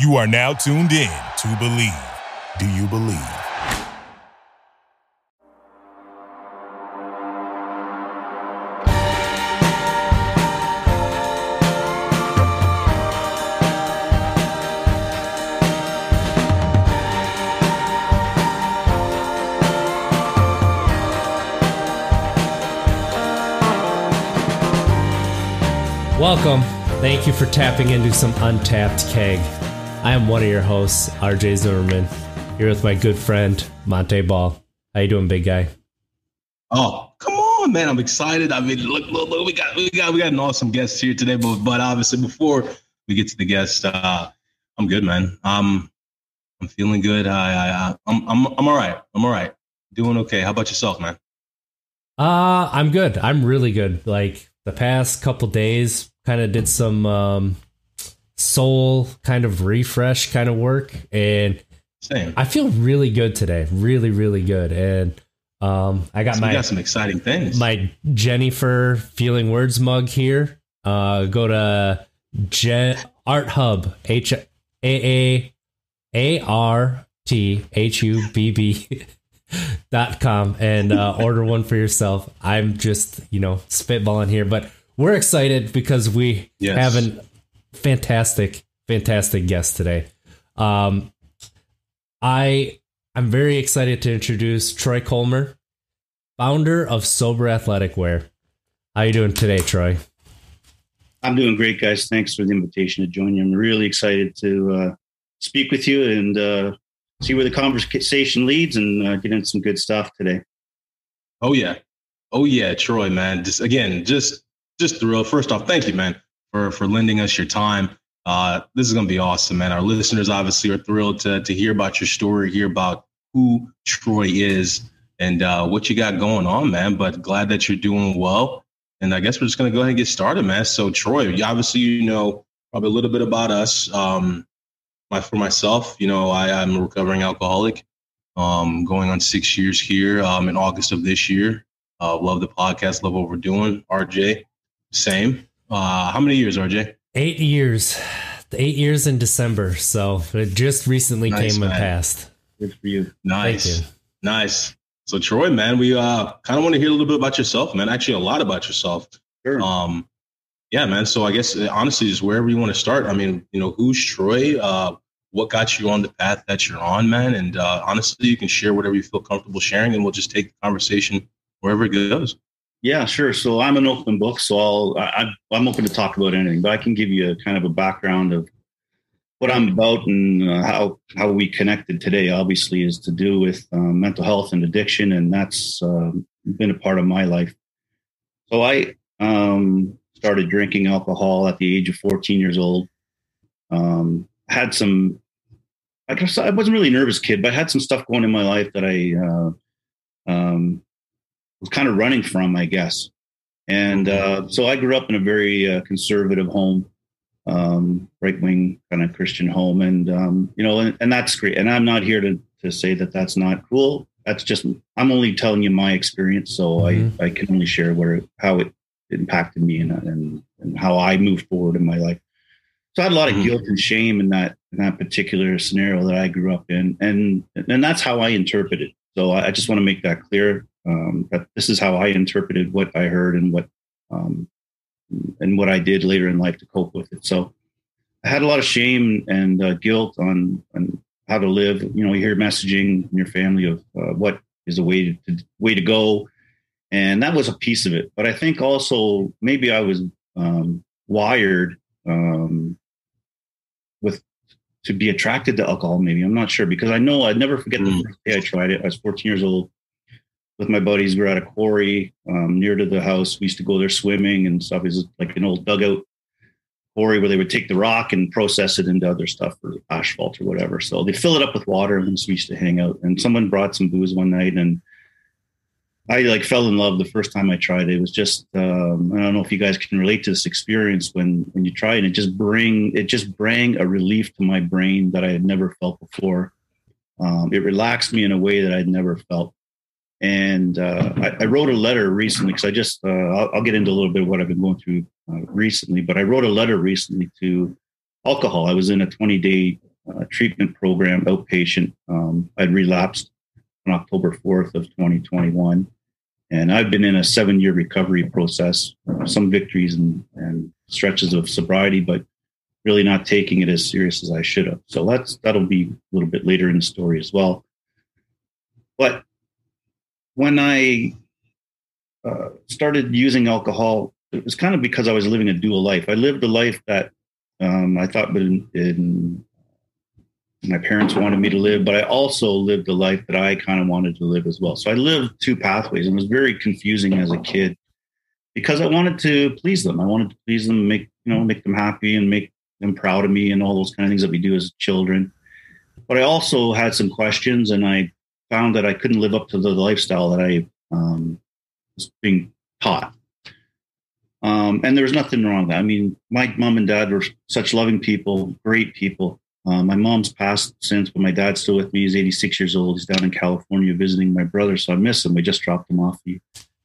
You are now tuned in to Believe. Do you believe? Welcome. Thank you for tapping into some untapped keg. I am one of your hosts, RJ Zimmerman, here with my good friend Montee Ball. How you doing, big guy? Oh, come on, man! I'm excited. I mean, look, look, look we got, we got, we got an awesome guest here today. But, but obviously, before we get to the guest, uh, I'm good, man. Um, I'm feeling good. I, I, I'm, I'm, I'm all right. I'm all right. Doing okay. How about yourself, man? Uh, I'm good. I'm really good. Like the past couple days, kind of did some um, soul kind of refresh kind of work, and Same. I feel really good today. Really, really good. And um, I got So my got some exciting things. my Jennifer Feeling Words mug here. Uh, go to Gen Art Hub H A A A R T H U B B dot com and uh, order one for yourself. I'm just you know spitballing here, but we're excited because we Yes. have an fantastic, fantastic guest today. Um, I I'm very excited to introduce Troy Colmer, founder of Sober Athletic Wear. How you doing today, Troy? I'm doing great, guys. Thanks for the invitation to join you. I'm really excited to uh, speak with you and uh, see where the conversation leads and uh, get into some good stuff today. Oh yeah, oh yeah, Troy, man. Just again, just just thrilled. First off, thank you, man, for for lending us your time. Uh, this is gonna be awesome, man. Our listeners obviously are thrilled to to hear about your story, hear about who Troy is, and uh, what you got going on, man. But glad that you're doing well. And I guess we're just gonna go ahead and get started, man. So, Troy, obviously, you know probably a little bit about us. Um, my for myself, you know, I, I'm a recovering alcoholic um, going on six years here um, in August of this year. Uh, love the podcast, love what we're doing. RJ, same. Uh, how many years, RJ? Eight years, eight years in December. So it just recently Nice, came and passed. Good for you. Nice, Thank you. nice. So, Troy, man, we uh, kind of want to hear a little bit about yourself, man. Actually, a lot about yourself. Sure. Um, yeah, man. So, I guess uh, honestly, just wherever you want to start. I mean, you know, who's Troy? Uh, what got you on the path that you're on, man? And uh, honestly, you can share whatever you feel comfortable sharing, and we'll just take the conversation wherever it goes. Yeah, sure. So I'm an open book, so I'll I, I'm open to talk about anything, but I can give you a kind of a background of what I'm about and uh, how how we connected today. Obviously, is to do with um, mental health and addiction, and that's um, been a part of my life. So I um, started drinking alcohol at the age of 14 years old. Um, had some, I guess I wasn't really a nervous kid, but I had some stuff going in my life that I uh, um, was kind of running from, I guess. And uh, so I grew up in a very uh, conservative home, um, right wing kind of Christian home, and um, you know, and, and that's great. And I'm not here to to say that that's not cool. That's just I'm only telling you my experience, so Mhm. I I can only share where how it impacted me and and and how I moved forward in my life. So I had a lot of Mhm. guilt and shame in that in that particular scenario that I grew up in, and and that's how I interpret it. So I, I just want to make that clear. Um, that this is how I interpreted what I heard and what um, and what I did later in life to cope with it. So I had a lot of shame and uh, guilt on on how to live. You know, you hear messaging in your family of uh, what is the way to way to go, and that was a piece of it. But I think also maybe I was um, wired um, with to be attracted to alcohol. Maybe I'm not sure because I know I'd never forget the Mm. first day I tried it. I was 14 years old with my buddies. We were at a quarry um, near to the house. We used to go there swimming and stuff. It was like an old dugout quarry where they would take the rock and process it into other stuff or asphalt or whatever. So they fill it up with water and we used to hang out. And someone brought some booze one night and I like fell in love the first time I tried it. It was just um, I don't know if you guys can relate to this experience when when you try it. It just bring it just bring a relief to my brain that I had never felt before. Um, it relaxed me in a way that I'd never felt. And uh, I, I wrote a letter recently because I just uh, I'll, I'll get into a little bit of what I've been going through uh, recently. But I wrote a letter recently to alcohol. I was in a 20 day uh, treatment program, outpatient. Um, I'd relapsed on October 4th of 2021. And I've been in a seven year recovery process, some victories and, and stretches of sobriety, but really not taking it as serious as I should have. So that's that'll be a little bit later in the story as well. But when I uh, started using alcohol, it was kind of because I was living a dual life. I lived a life that um, I thought in, my parents wanted me to live, but I also lived a life that I kind of wanted to live as well. So I lived two pathways and it was very confusing as a kid because I wanted to please them. I wanted to please them, make you know, make them happy and make them proud of me and all those kind of things that we do as children. But I also had some questions and I found that I couldn't live up to the lifestyle that I um, was being taught. Um, and there was nothing wrong with that. I mean, my mom and dad were such loving people, great people. Uh, my mom's passed since, but my dad's still with me. He's 86 years old. He's down in California visiting my brother, so I miss him. We just dropped him off. He,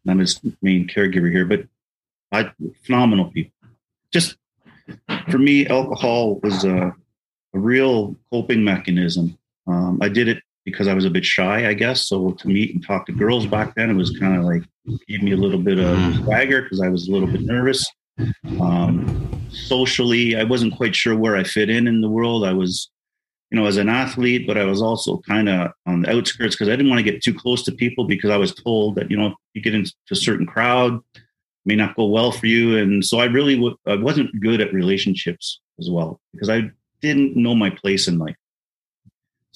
I'm his main caregiver here, but I, phenomenal people. Just for me, alcohol was a, a real coping mechanism. Um, I did it because I was a bit shy, I guess. So to meet and talk to girls back then, it was kind of like gave me a little bit of mm. swagger because I was a little bit nervous. Um, socially, I wasn't quite sure where I fit in in the world. I was, you know, as an athlete, but I was also kind of on the outskirts because I didn't want to get too close to people because I was told that you know if you get into a certain crowd, may not go well for you. And so I really w- I wasn't good at relationships as well because I didn't know my place in life.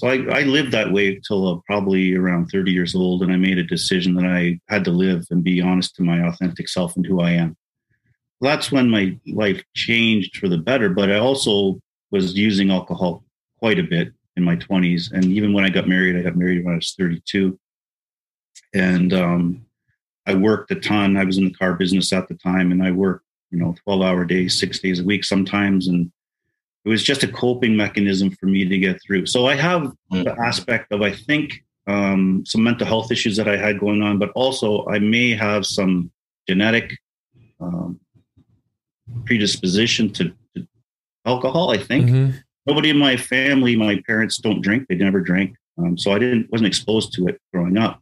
So I, I lived that way till uh, probably around 30 years old, and I made a decision that I had to live and be honest to my authentic self and who I am that's when my life changed for the better. But I also was using alcohol quite a bit in my 20s. And even when I got married, I got married when I was 32. And um, I worked a ton. I was in the car business at the time, and I worked, you know, 12 hour days, six days a week sometimes. And it was just a coping mechanism for me to get through. So I have mm. the aspect of, I think, um, some mental health issues that I had going on, but also I may have some genetic um, predisposition to, to alcohol. I think mm-hmm. nobody in my family, my parents don't drink; they never drank, um, so I didn't wasn't exposed to it growing up.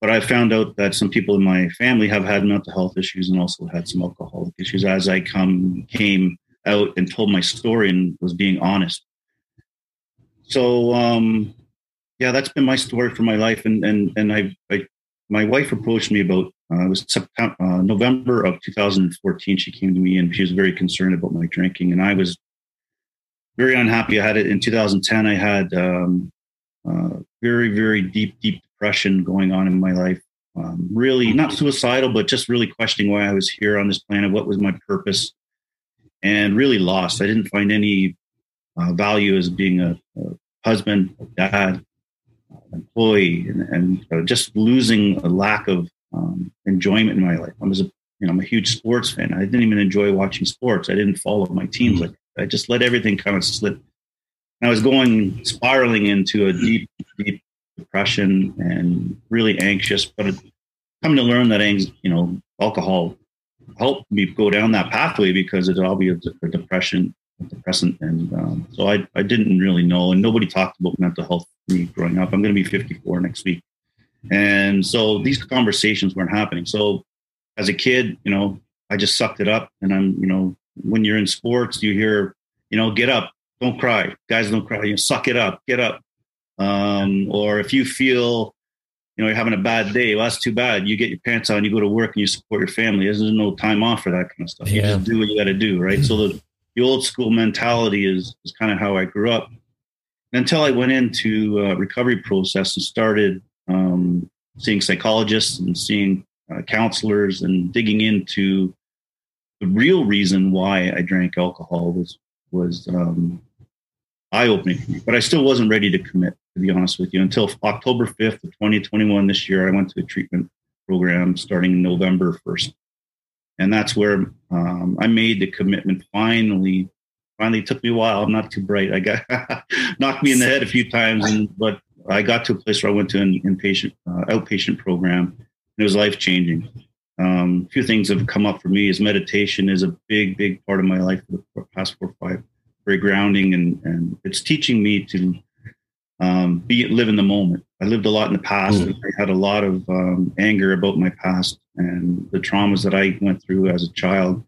But I found out that some people in my family have had mental health issues and also had some alcoholic issues as I come came out and told my story and was being honest. So um, yeah, that's been my story for my life, and and and I, I my wife approached me about uh, it was September, uh, November of 2014. She came to me and she was very concerned about my drinking, and I was very unhappy. I had it in 2010. I had um, uh, very, very deep, deep depression going on in my life. Um, really, not suicidal, but just really questioning why I was here on this planet. What was my purpose? And really lost. I didn't find any uh, value as being a, a husband, a dad, employee, and, and just losing a lack of um, enjoyment in my life. I was a you know I'm a huge sports fan. I didn't even enjoy watching sports. I didn't follow my teams. Like I just let everything kind of slip. And I was going spiraling into a deep, deep depression and really anxious. But coming to learn that you know alcohol helped me go down that pathway because it's obviously a depression, a depressant, and um, so I I didn't really know, and nobody talked about mental health for me growing up. I'm going to be 54 next week. And so these conversations weren't happening. So as a kid, you know, I just sucked it up. And I'm, you know, when you're in sports, you hear, you know, get up, don't cry. Guys don't cry. You know, suck it up, get up. Um, or if you feel, you know, you're having a bad day, well, that's too bad. You get your pants on, you go to work and you support your family. There's no time off for that kind of stuff. You just do what you got to do, right? so the, the old school mentality is, is kind of how I grew up. Until I went into a recovery process and started um, seeing psychologists and seeing uh, counselors and digging into the real reason why I drank alcohol was was um, eye opening. But I still wasn't ready to commit, to be honest with you, until October fifth of 2021. This year, I went to a treatment program starting November 1st, and that's where um, I made the commitment. Finally, finally, took me a while. I'm not too bright. I got knocked me in the head a few times, and but I got to a place where I went to an inpatient, uh, outpatient program, and it was life changing. Um, a few things have come up for me. Is meditation is a big, big part of my life for the past four or five very grounding, and and it's teaching me to um, be live in the moment. I lived a lot in the past, mm. and I had a lot of um, anger about my past and the traumas that I went through as a child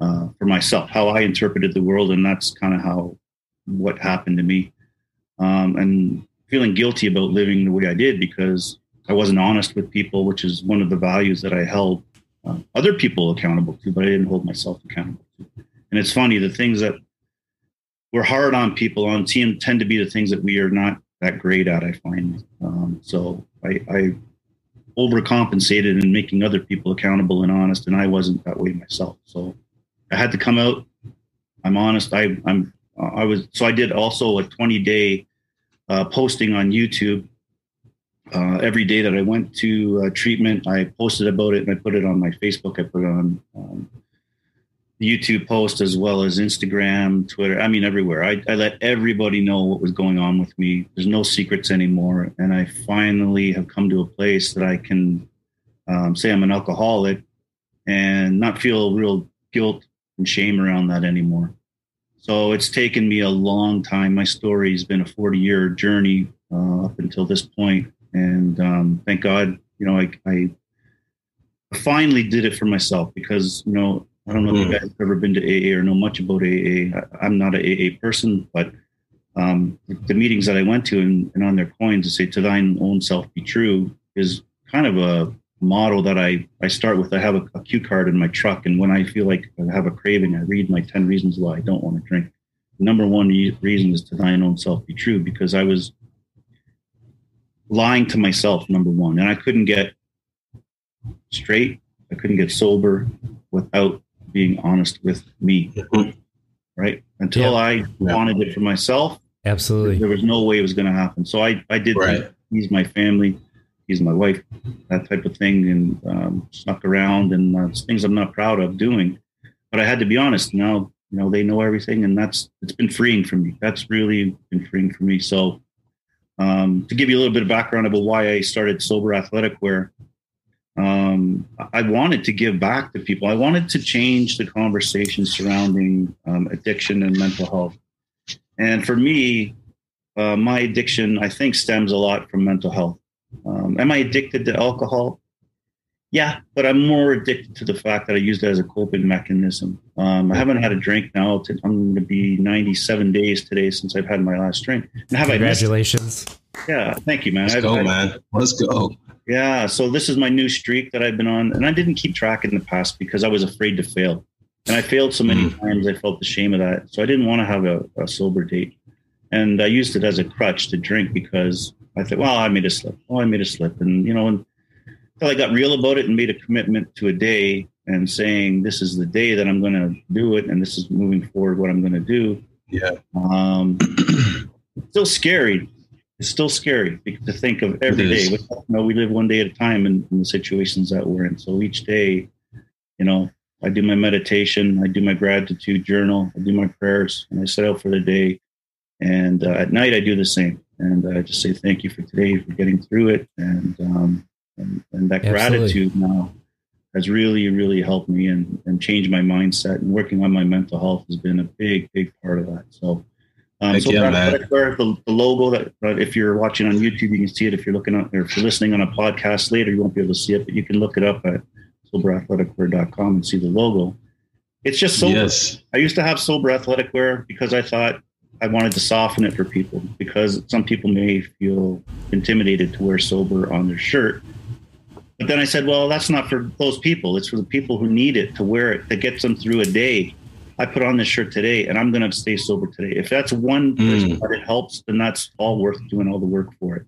uh, for myself, how I interpreted the world, and that's kind of how what happened to me, um, and feeling guilty about living the way I did because I wasn't honest with people, which is one of the values that I held uh, other people accountable to, but I didn't hold myself accountable to. And it's funny, the things that we're hard on people on team tend to be the things that we are not that great at, I find. Um, so I, I overcompensated in making other people accountable and honest, and I wasn't that way myself. So I had to come out. I'm honest. I, I'm. I was. So I did also a 20 day uh, posting on YouTube uh, every day that I went to uh, treatment, I posted about it and I put it on my Facebook. I put it on um, YouTube post as well as Instagram, Twitter. I mean, everywhere. I, I, let everybody know what was going on with me. There's no secrets anymore. And I finally have come to a place that I can um, say I'm an alcoholic and not feel real guilt and shame around that anymore. So it's taken me a long time. My story has been a 40 year journey uh, up until this point and um, thank God, you know, I, I, finally did it for myself because you know I don't know mm. if you mm-hmm. guys have ever been to AA or know much about AA. I, am not an AA person, but um, the meetings that I went to and, and, on their coins to say "To thine own self be true" is kind of a model that I I start with. I have a, a cue card in my truck, and when I feel like I have a craving, I read my ten reasons why I don't want to drink. number one reason is to thine own self be true because I was lying to myself, number one. And I couldn't get straight, I couldn't get sober without being honest with me. Mm-hmm. Right. Until yeah. I yeah. wanted it for myself. Absolutely. There was no way it was going to happen. So I, I did right. He's my family. He's my wife, that type of thing, and um, snuck around and uh, things I'm not proud of doing. But I had to be honest. Now, you know, they know everything, and that's it's been freeing for me. That's really been freeing for me. So um, to give you a little bit of background about why I started Sober Athletic Wear, um, I wanted to give back to people. I wanted to change the conversation surrounding um, addiction and mental health. And for me, uh, my addiction, I think, stems a lot from mental health. Um, am I addicted to alcohol? Yeah, but I'm more addicted to the fact that I use it as a coping mechanism. Um, I haven't had a drink now. To, I'm going to be 97 days today since I've had my last drink. And have Congratulations. yeah, thank you, man. Let's I've, go, I've, man. Let's go. Yeah, so this is my new streak that I've been on, and I didn't keep track in the past because I was afraid to fail, and I failed so many mm. times. I felt the shame of that, so I didn't want to have a, a sober date, and I used it as a crutch to drink because I thought, well, I made a slip. Oh, I made a slip, and you know, and until I got real about it and made a commitment to a day and saying this is the day that I'm going to do it and this is moving forward what I'm going to do. Yeah. Um, still scary. It's still scary to think of every day. You know, we live one day at a time in, in the situations that we're in. So each day, you know, I do my meditation, I do my gratitude journal, I do my prayers, and I set out for the day. And uh, at night, I do the same. And I just say thank you for today, for getting through it. And um, and, and that Absolutely. gratitude now has really really helped me and, and changed my mindset and working on my mental health has been a big big part of that so um, so yeah, the, the, logo that uh, if you're watching on YouTube, you can see it. If you're looking at, or if you're listening on a podcast later, you won't be able to see it, but you can look it up at soberathleticwear.com and see the logo. It's just sober. Yes. I used to have sober athletic wear because I thought I wanted to soften it for people because some people may feel intimidated to wear sober on their shirt but then I said, well, that's not for those people. It's for the people who need it to wear it that gets them through a day. I put on this shirt today and I'm going to stay sober today. If that's one person mm. that it helps, then that's all worth doing all the work for it.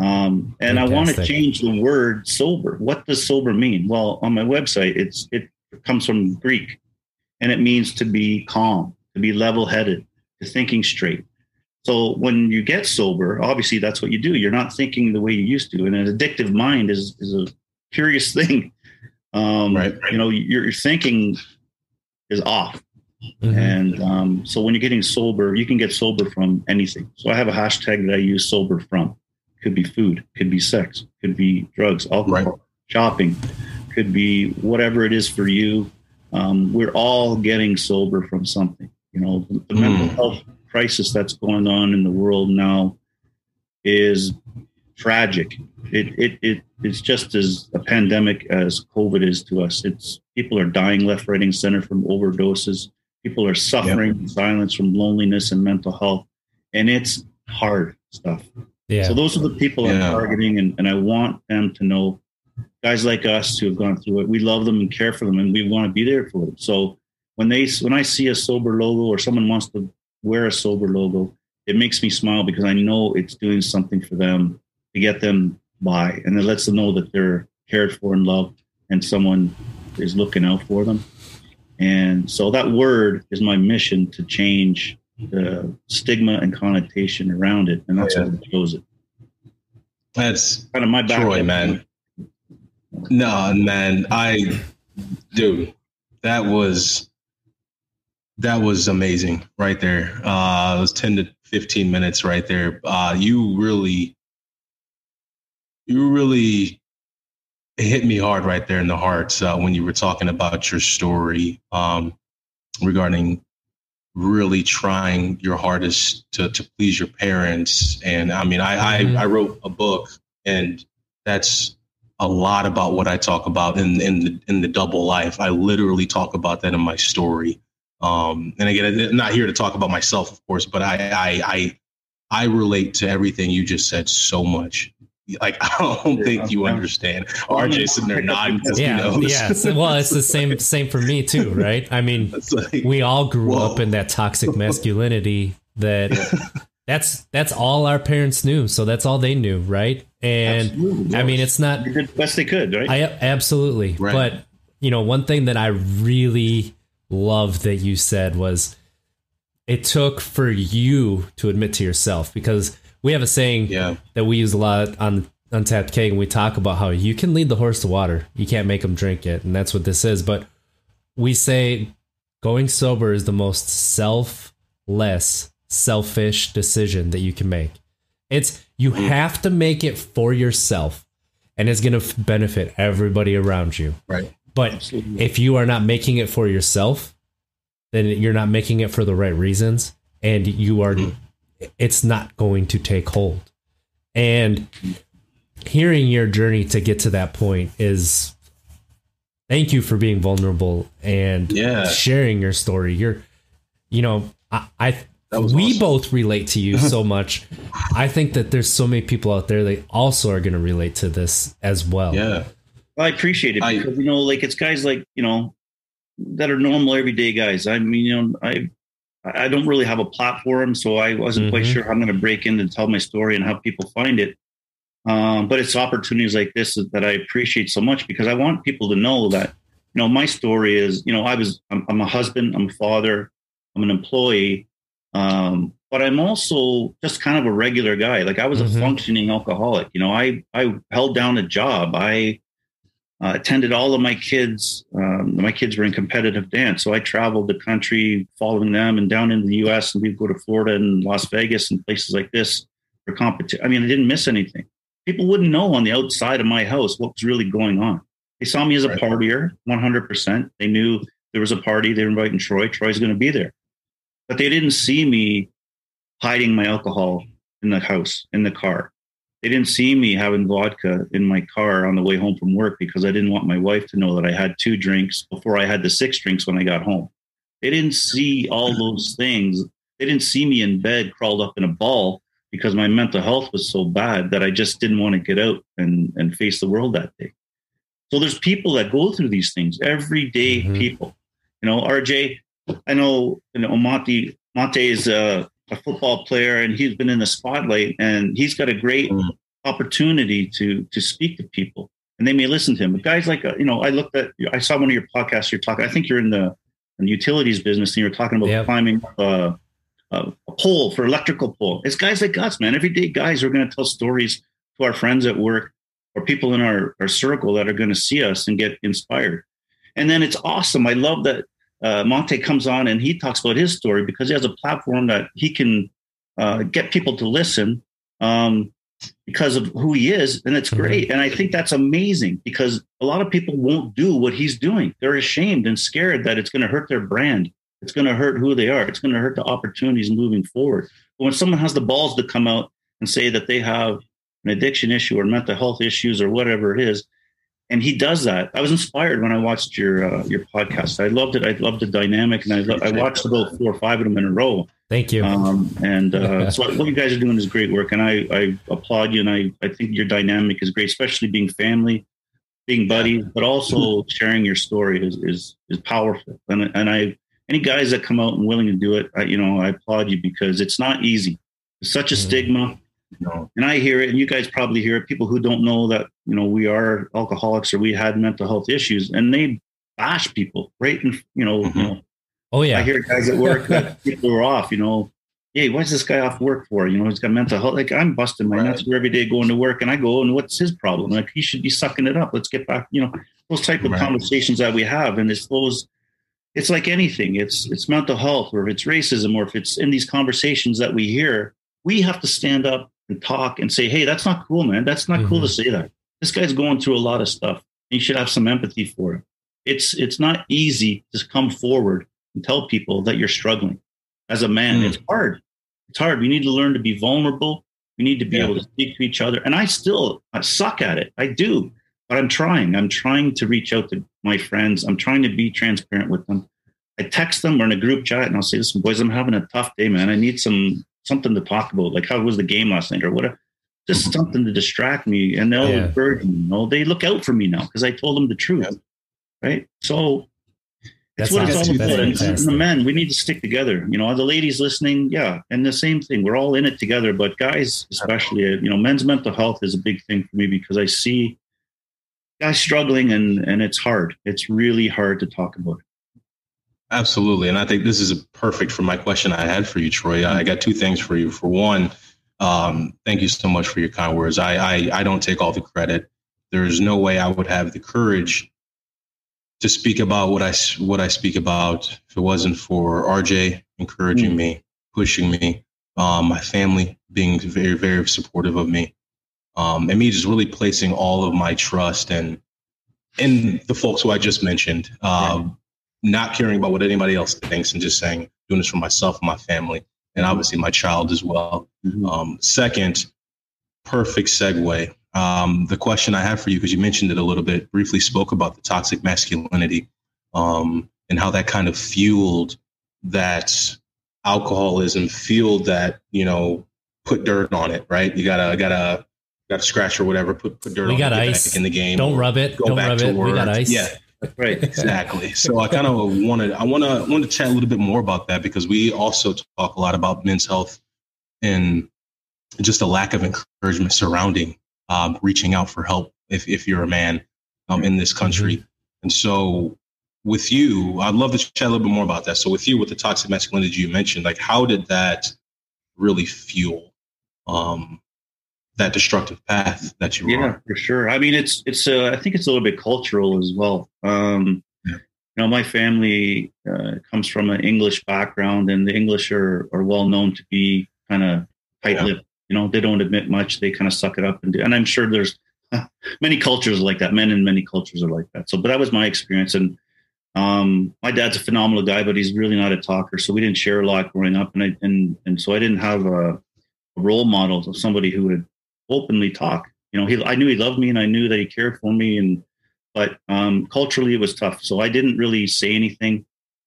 Um, and Fantastic. I want to change the word sober. What does sober mean? Well, on my website, it's it comes from Greek, and it means to be calm, to be level-headed, to thinking straight. So when you get sober, obviously that's what you do. You're not thinking the way you used to, and an addictive mind is is a curious thing. Um, right. You know, your, your thinking is off, mm-hmm. and um, so when you're getting sober, you can get sober from anything. So I have a hashtag that I use sober from. Could be food, could be sex, could be drugs, alcohol, right. shopping, could be whatever it is for you. Um, we're all getting sober from something. You know, the, the mm. mental health crisis that's going on in the world now is tragic. It, it, it, it's just as a pandemic as COVID is to us. It's people are dying left, right, and center from overdoses. People are suffering yep. in silence from loneliness and mental health. And it's hard stuff. Yeah. So those are the people yeah. I'm targeting, and, and I want them to know guys like us who have gone through it. We love them and care for them, and we want to be there for them. So when they when I see a sober logo or someone wants to wear a sober logo, it makes me smile because I know it's doing something for them to get them by, and it lets them know that they're cared for and loved, and someone is looking out for them. And so that word is my mission to change the stigma and connotation around it, and that's oh, yeah. what I chose it. That's kind of my background. Troy, man. No, man, I, dude, that was that was amazing right there. Uh, it was ten to fifteen minutes right there. Uh, you really, you really hit me hard right there in the heart uh, when you were talking about your story um, regarding really trying your hardest to, to please your parents. And I mean, I, mm-hmm. I, I, wrote a book and that's a lot about what I talk about in, in the, in the double life. I literally talk about that in my story. Um, and again, I'm not here to talk about myself, of course, but I, I, I, I relate to everything you just said so much. Like I don't think you understand. RJ sitting there nodding. Yeah, yeah. Well, it's the same same for me too, right? I mean, like, we all grew whoa. up in that toxic masculinity that that's that's all our parents knew, so that's all they knew, right? And absolutely, I mean, it's not the best they could, right? I absolutely, right. but you know, one thing that I really loved that you said was it took for you to admit to yourself because we have a saying yeah. that we use a lot on Untapped Keg, and we talk about how you can lead the horse to water. You can't make them drink it, and that's what this is. But we say going sober is the most selfless, selfish decision that you can make. It's you mm-hmm. have to make it for yourself, and it's going to benefit everybody around you. Right. But Absolutely. if you are not making it for yourself, then you're not making it for the right reasons, and you are mm-hmm it's not going to take hold. And hearing your journey to get to that point is thank you for being vulnerable and yeah. sharing your story. You're, you know, I, I we awesome. both relate to you so much. I think that there's so many people out there that also are going to relate to this as well. Yeah. Well, I appreciate it because, I, you know, like it's guys like, you know, that are normal everyday guys. I mean, you know, I I don't really have a platform, so I wasn't mm-hmm. quite sure how I'm going to break in and tell my story and how people find it. Um, but it's opportunities like this that I appreciate so much because I want people to know that you know my story is you know I was I'm, I'm a husband, I'm a father, I'm an employee, um, but I'm also just kind of a regular guy. Like I was mm-hmm. a functioning alcoholic. You know, I I held down a job. I uh, attended all of my kids. Um, my kids were in competitive dance, so I traveled the country following them and down into the U.S. and we'd go to Florida and Las Vegas and places like this for competition. I mean, I didn't miss anything. People wouldn't know on the outside of my house what was really going on. They saw me as a right. partier, 100%. They knew there was a party. They were inviting Troy. Troy's going to be there, but they didn't see me hiding my alcohol in the house in the car they didn't see me having vodka in my car on the way home from work because I didn't want my wife to know that I had two drinks before I had the six drinks when I got home. They didn't see all those things. They didn't see me in bed crawled up in a ball because my mental health was so bad that I just didn't want to get out and, and face the world that day. So there's people that go through these things, everyday mm-hmm. people. You know, RJ, I know, you know, Montee, Montee is a, a football player and he's been in the spotlight and he's got a great mm. opportunity to to speak to people and they may listen to him. But guys like uh, you know, I looked at I saw one of your podcasts. You're talking. I think you're in the, in the utilities business, and you're talking about yep. climbing uh, a pole for electrical pole. It's guys like us, man. Everyday guys who are going to tell stories to our friends at work or people in our, our circle that are going to see us and get inspired. And then it's awesome. I love that uh, Montee comes on and he talks about his story because he has a platform that he can uh, get people to listen um, because of who he is, and it's mm-hmm. great. And I think that's amazing because a lot of people won't do what he's doing. They're ashamed and scared that it's going to hurt their brand. It's going to hurt who they are. It's going to hurt the opportunities moving forward. But when someone has the balls to come out and say that they have an addiction issue or mental health issues or whatever it is, and he does that. I was inspired when I watched your uh, your podcast. I loved it. I loved the dynamic, and I lo- I watched about four or five of them in a row. Thank you. Um, and uh, so what you guys are doing is great work, and I, I applaud you. And I, I think your dynamic is great, especially being family, being buddies, but also sharing your story is is is powerful. And and I any guys that come out and willing to do it, I, you know, I applaud you because it's not easy. It's such a Stigma. And I hear it, and you guys probably hear it. People who don't know that you know we are alcoholics or we had mental health issues, and they bash people right. And you know, Mhm. you know oh yeah. I hear guys at work that people are off. You know, hey, what's this guy off work for? You know, he's got mental health. Like I'm busting my Right. nuts every day going to work, and I go, and what's his problem? Like he should be sucking it up. Let's get back. You know, those type of Right. conversations that we have, and it's those. It's like anything. It's it's mental health, or if it's racism, or if it's in these conversations that we hear, we have to stand up and talk and say, hey, that's not cool, man. That's not cool to say that. This guy's going through a lot of stuff. You should have some empathy for it. It's it's not easy to come forward and tell people that you're struggling. As a man, Mm. it's hard. It's hard. We need to learn to be vulnerable. We need to be Yeah. able to speak to each other. And I still I suck at it. I do. But I'm trying. I'm trying to reach out to my friends. I'm trying to be transparent with them. I text them or in a group chat and I'll say, listen, boys, I'm having a tough day, man. I need some something to talk about. Like how was the game last night or whatever. Just something to distract me. And they'll Yeah. encourage me. You know, they look out for me now because I told them the truth. Yeah. Right. So That's that's what it's all about. And, the men, we need to stick together. You know, the ladies listening, yeah, and the same thing. We're all in it together. But guys, especially, you know, men's mental health is a big thing for me because I see guys struggling, and and it's hard. It's really hard to talk about. Absolutely. And I think this is perfect for my question I had for you, Troy. I got two things for you. For one, um, thank you so much for your kind words. I, I, I don't take all the credit. There's no way I would have the courage to speak about what I, what I speak about if it wasn't for RJ encouraging Mm. me, pushing me, um, my family being very, very supportive of me, um, and me just really placing all of my trust and in the folks who I just mentioned. Uh, not caring about what anybody else thinks and just saying doing this for myself and my family and obviously my child as well um, second perfect segue um, the question i have for you because you mentioned it a little bit briefly spoke about the toxic masculinity um, and how that kind of fueled that alcoholism fueled that you know put dirt on it right you gotta gotta gotta scratch or whatever put put dirt We on got it, ice. in the game Don't rub it. go Don't back rub to it. We got ice. yeah Right. exactly. So I kind of wanted, I want to, want to chat a little bit more about that because we also talk a lot about men's health and just a lack of encouragement surrounding um, reaching out for help if, if you're a man um, in this country. And so with you, I'd love to chat a little bit more about that. So with you, with the toxic masculinity you mentioned, like how did that really fuel um, that destructive path that you Yeah, on? for sure. I mean, it's it's. Uh, I think it's a little bit cultural as well. Um, Yeah. You know, my family uh, comes from an English background, and the English are are well known to be kind of tight-lipped. You know, they don't admit much. They kind of suck it up and do. And I'm sure there's many cultures like that. Men in many cultures are like that. So, but that was my experience. And um, my dad's a phenomenal guy, but he's really not a talker. So we didn't share a lot growing up, and I and and so I didn't have a, a role model of somebody who would openly talk. You know, he I knew he loved me and I knew that he cared for me and but um culturally it was tough. So I didn't really say anything.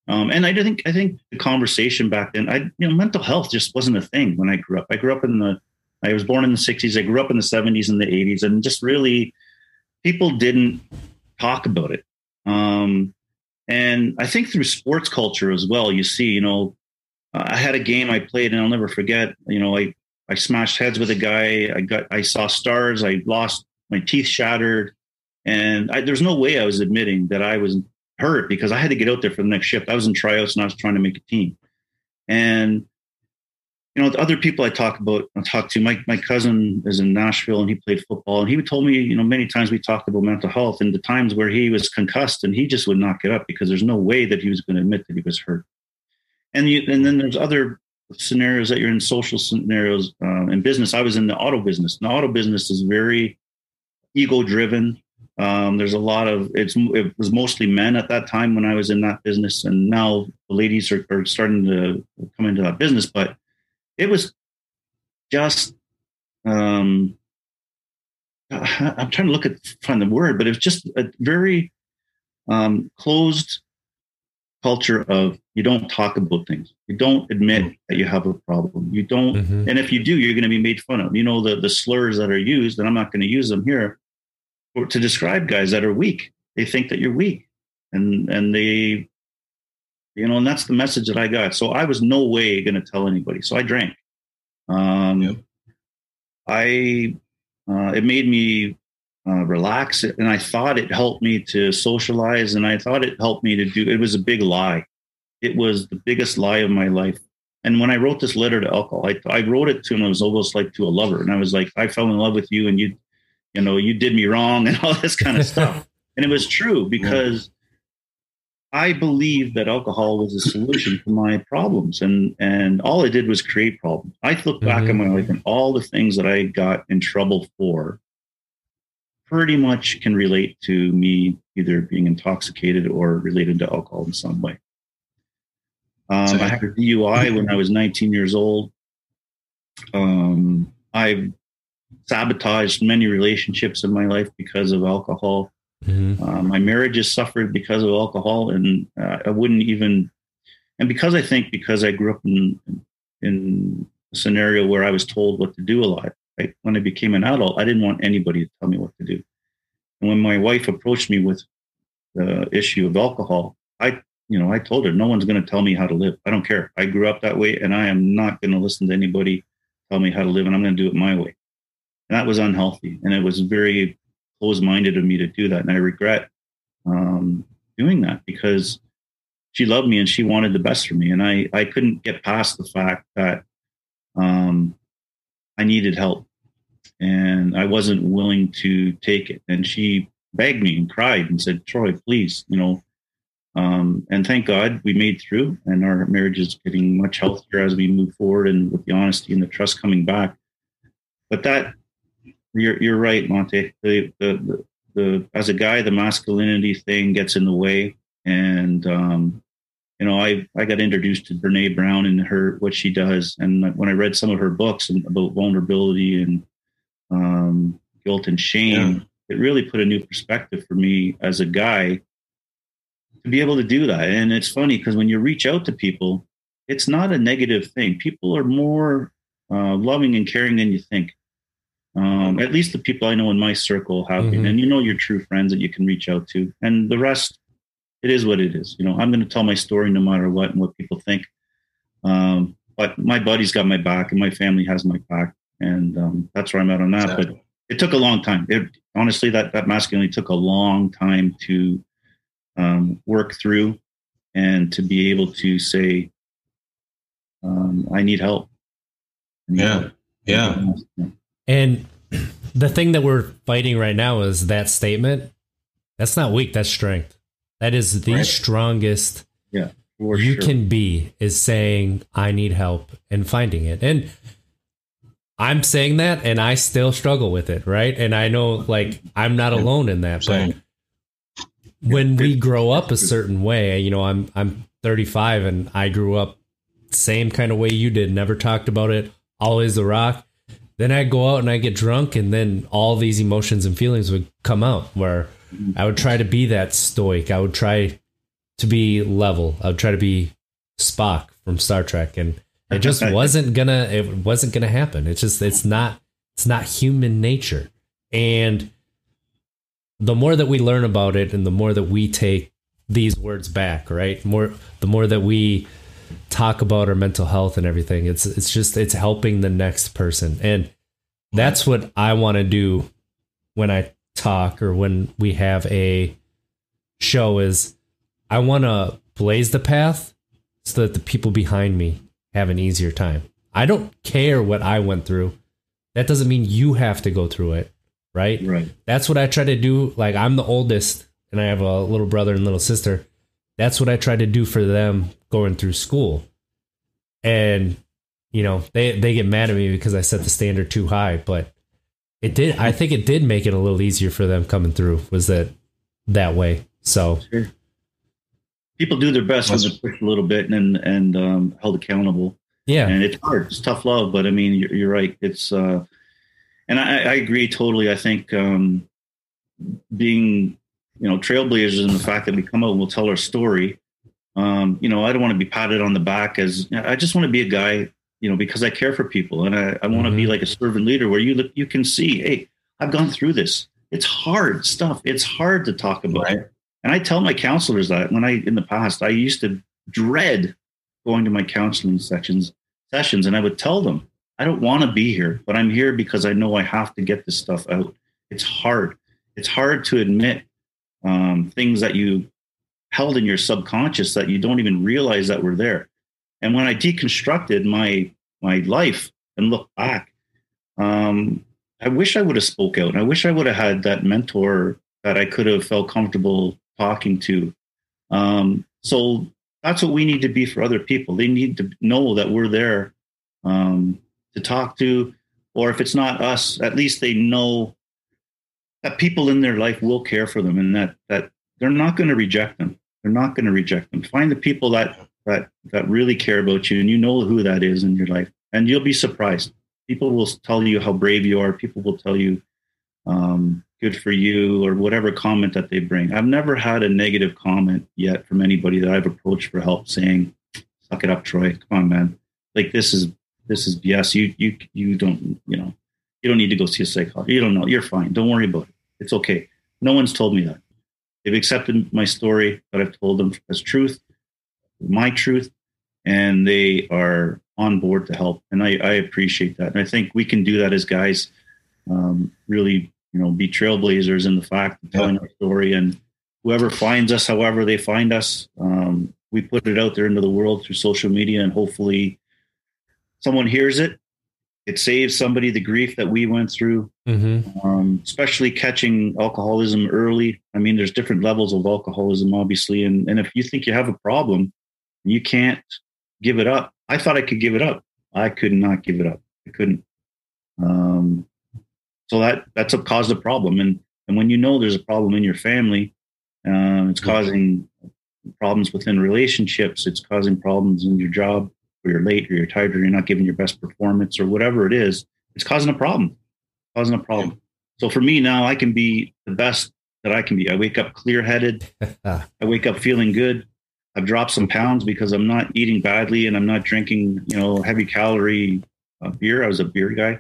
Um and I think I think the conversation back then, I you know, mental health just wasn't a thing when I grew up. I grew up in the I was born in the 60s. I grew up in the 70s and the 80s and just really people didn't talk about it. Um and I think through sports culture as well, you see, you know, I had a game I played and I'll never forget, you know, I I smashed heads with a guy. I got, I saw stars. I lost my teeth shattered, and I, there's no way I was admitting that I was hurt because I had to get out there for the next shift. I was in tryouts and I was trying to make a team. And you know, the other people I talk about, I talk to. My my cousin is in Nashville and he played football, and he told me, you know, many times we talked about mental health and the times where he was concussed and he just would not get up because there's no way that he was going to admit that he was hurt. And you, and then there's other scenarios that you're in social scenarios uh, in business. I was in the auto business. The auto business is very ego driven. Um, there's a lot of it's it was mostly men at that time when I was in that business, and now the ladies are, are starting to come into that business. But it was just um, I'm trying to look at find the word, but it was just a very um, closed culture of you don't talk about things. You don't admit mm-hmm. that you have a problem. You don't, mm-hmm. and if you do, you're going to be made fun of. You know the the slurs that are used, and I'm not going to use them here, to describe guys that are weak. They think that you're weak, and and they, you know, and that's the message that I got. So I was no way going to tell anybody. So I drank. Um, yep. I uh, it made me uh, relax, and I thought it helped me to socialize, and I thought it helped me to do. It was a big lie. It was the biggest lie of my life. And when I wrote this letter to alcohol, I, I wrote it to him. It was almost like to a lover, and I was like, I fell in love with you, and you, you know, you did me wrong, and all this kind of stuff. and it was true because I believed that alcohol was a solution to my problems, and and all it did was create problems. I look back mm-hmm. at my life and all the things that I got in trouble for, pretty much can relate to me either being intoxicated or related to alcohol in some way. Um, I had a DUI when I was 19 years old. Um, I sabotaged many relationships in my life because of alcohol. Mm-hmm. Uh, my marriage has suffered because of alcohol, and uh, I wouldn't even. And because I think because I grew up in in a scenario where I was told what to do a lot, when I became an adult, I didn't want anybody to tell me what to do. And when my wife approached me with the issue of alcohol, I you know I told her no one's going to tell me how to live. I don't care. I grew up that way, and I am not going to listen to anybody tell me how to live, and I'm going to do it my way. And that was unhealthy, and it was very closed minded of me to do that. And I regret um, doing that because she loved me and she wanted the best for me. And I, I couldn't get past the fact that um, I needed help and I wasn't willing to take it. And she begged me and cried and said, Troy, please, you know. Um, and thank God we made through, and our marriage is getting much healthier as we move forward, and with the honesty and the trust coming back. But that you're you're right, Montee. The, the the, the as a guy, the masculinity thing gets in the way, and um, you know, I I got introduced to Brene Brown and her what she does, and when I read some of her books about vulnerability and um, guilt and shame, yeah. it really put a new perspective for me as a guy to be able to do that. And it's funny because when you reach out to people, it's not a negative thing. People are more uh, loving and caring than you think. Um, at least the people I know in my circle have mm-hmm. and you know your true friends that you can reach out to, and the rest, it is what it is. You know, I'm going to tell my story no matter what and what people think. Um, but my buddy's got my back, and my family has my back, and um, that's where I'm at on that. Exactly. But it took a long time. It honestly, that that masculinity took a long time to um, work through, and to be able to say, um, "I need help." I need yeah. Help. yeah. yeah. And the thing that we're fighting right now is that statement. That's not weak, that's strength. That is the right. strongest yeah, you sure. can be is saying I need help and finding it. And I'm saying that and I still struggle with it, right? And I know like I'm not alone in that, but when we grow up a certain way, you know, I'm I'm 35 and I grew up same kind of way you did, never talked about it, always the rock then I go out and I get drunk, and then all these emotions and feelings would come out. Where I would try to be that stoic. I would try to be level. I would try to be Spock from Star Trek, and it just wasn't gonna. It wasn't gonna happen. It's just. It's not. It's not human nature. And the more that we learn about it, and the more that we take these words back, right? More. The more that we talk about our mental health and everything. It's it's just it's helping the next person. And that's what I want to do when I talk or when we have a show is I want to blaze the path so that the people behind me have an easier time. I don't care what I went through. That doesn't mean you have to go through it, right? Right. That's what I try to do. Like I'm the oldest and I have a little brother and little sister. That's what I try to do for them going through school. And you know, they they get mad at me because I set the standard too high, but it did. I think it did make it a little easier for them coming through. Was that that way? So Sure. People do their best when they're pushed a little bit and and um, held accountable. yeah, and it's hard. It's tough love, but I mean, you're, you're right. It's uh, and I, I agree totally. I think um, being you know trailblazers and the fact that we come out and we'll tell our story. Um, you know, I don't want to be patted on the back as I just want to be a guy. You know, because I care for people and I, I want to be Mhm. like a servant leader where you look, you can see, hey, I've gone through this. It's hard stuff. It's hard to talk about. Right. And I tell my counselors that when I in the past I used to dread going to my counseling sections sessions and I would tell them, I don't want to be here, but I'm here because I know I have to get this stuff out. It's hard. It's hard to admit um, things that you held in your subconscious that you don't even realize that were there. And when I deconstructed my my life and looked back, um, I wish I would have spoke out. I wish I would have had that mentor that I could have felt comfortable talking to. Um, so that's what we need to be for other people. They need to know that we're there um, to talk to, or if it's not us, at least they know that people in their life will care for them and that that they're not going to reject them. They're not going to reject them. Find the people that that that really care about you, and you know who that is in your life, and you'll be surprised. People will tell you how brave you are. People will tell you um, good for you or whatever comment that they bring. I've never had a negative comment yet from anybody that I've approached for help saying, "Suck it up, Troy. Come on, man. Like this is this is yes. You you you don't you know you don't need to go see a psychologist. You don't know. You're fine. Don't worry about it. It's okay. No one's told me that. They've accepted my story that I've told them as truth, my truth, and they are on board to help. And I, I appreciate that. And I think we can do that as guys. Um, really, you know, be trailblazers in the fact of telling our story. And whoever finds us, however they find us, um, we put it out there into the world through social media, and hopefully, someone hears it. It saves somebody the grief that we went through mm-hmm. um, especially catching alcoholism early. I mean, there's different levels of alcoholism, obviously, and and if you think you have a problem, you can't give it up. I thought I could give it up. I could not give it up. I couldn't. Um, so that that's a caused a problem, and and when you know there's a problem in your family, uh, it's causing problems within relationships. It's causing problems in your job, or you're late, or you're tired, or you're not giving your best performance, or whatever it is. It's causing a problem causing a problem. So for me now, I can be the best that I can be. I wake up clear headed. I wake up feeling good. I've dropped some pounds because I'm not eating badly and I'm not drinking, you know, heavy calorie uh, beer. I was a beer guy,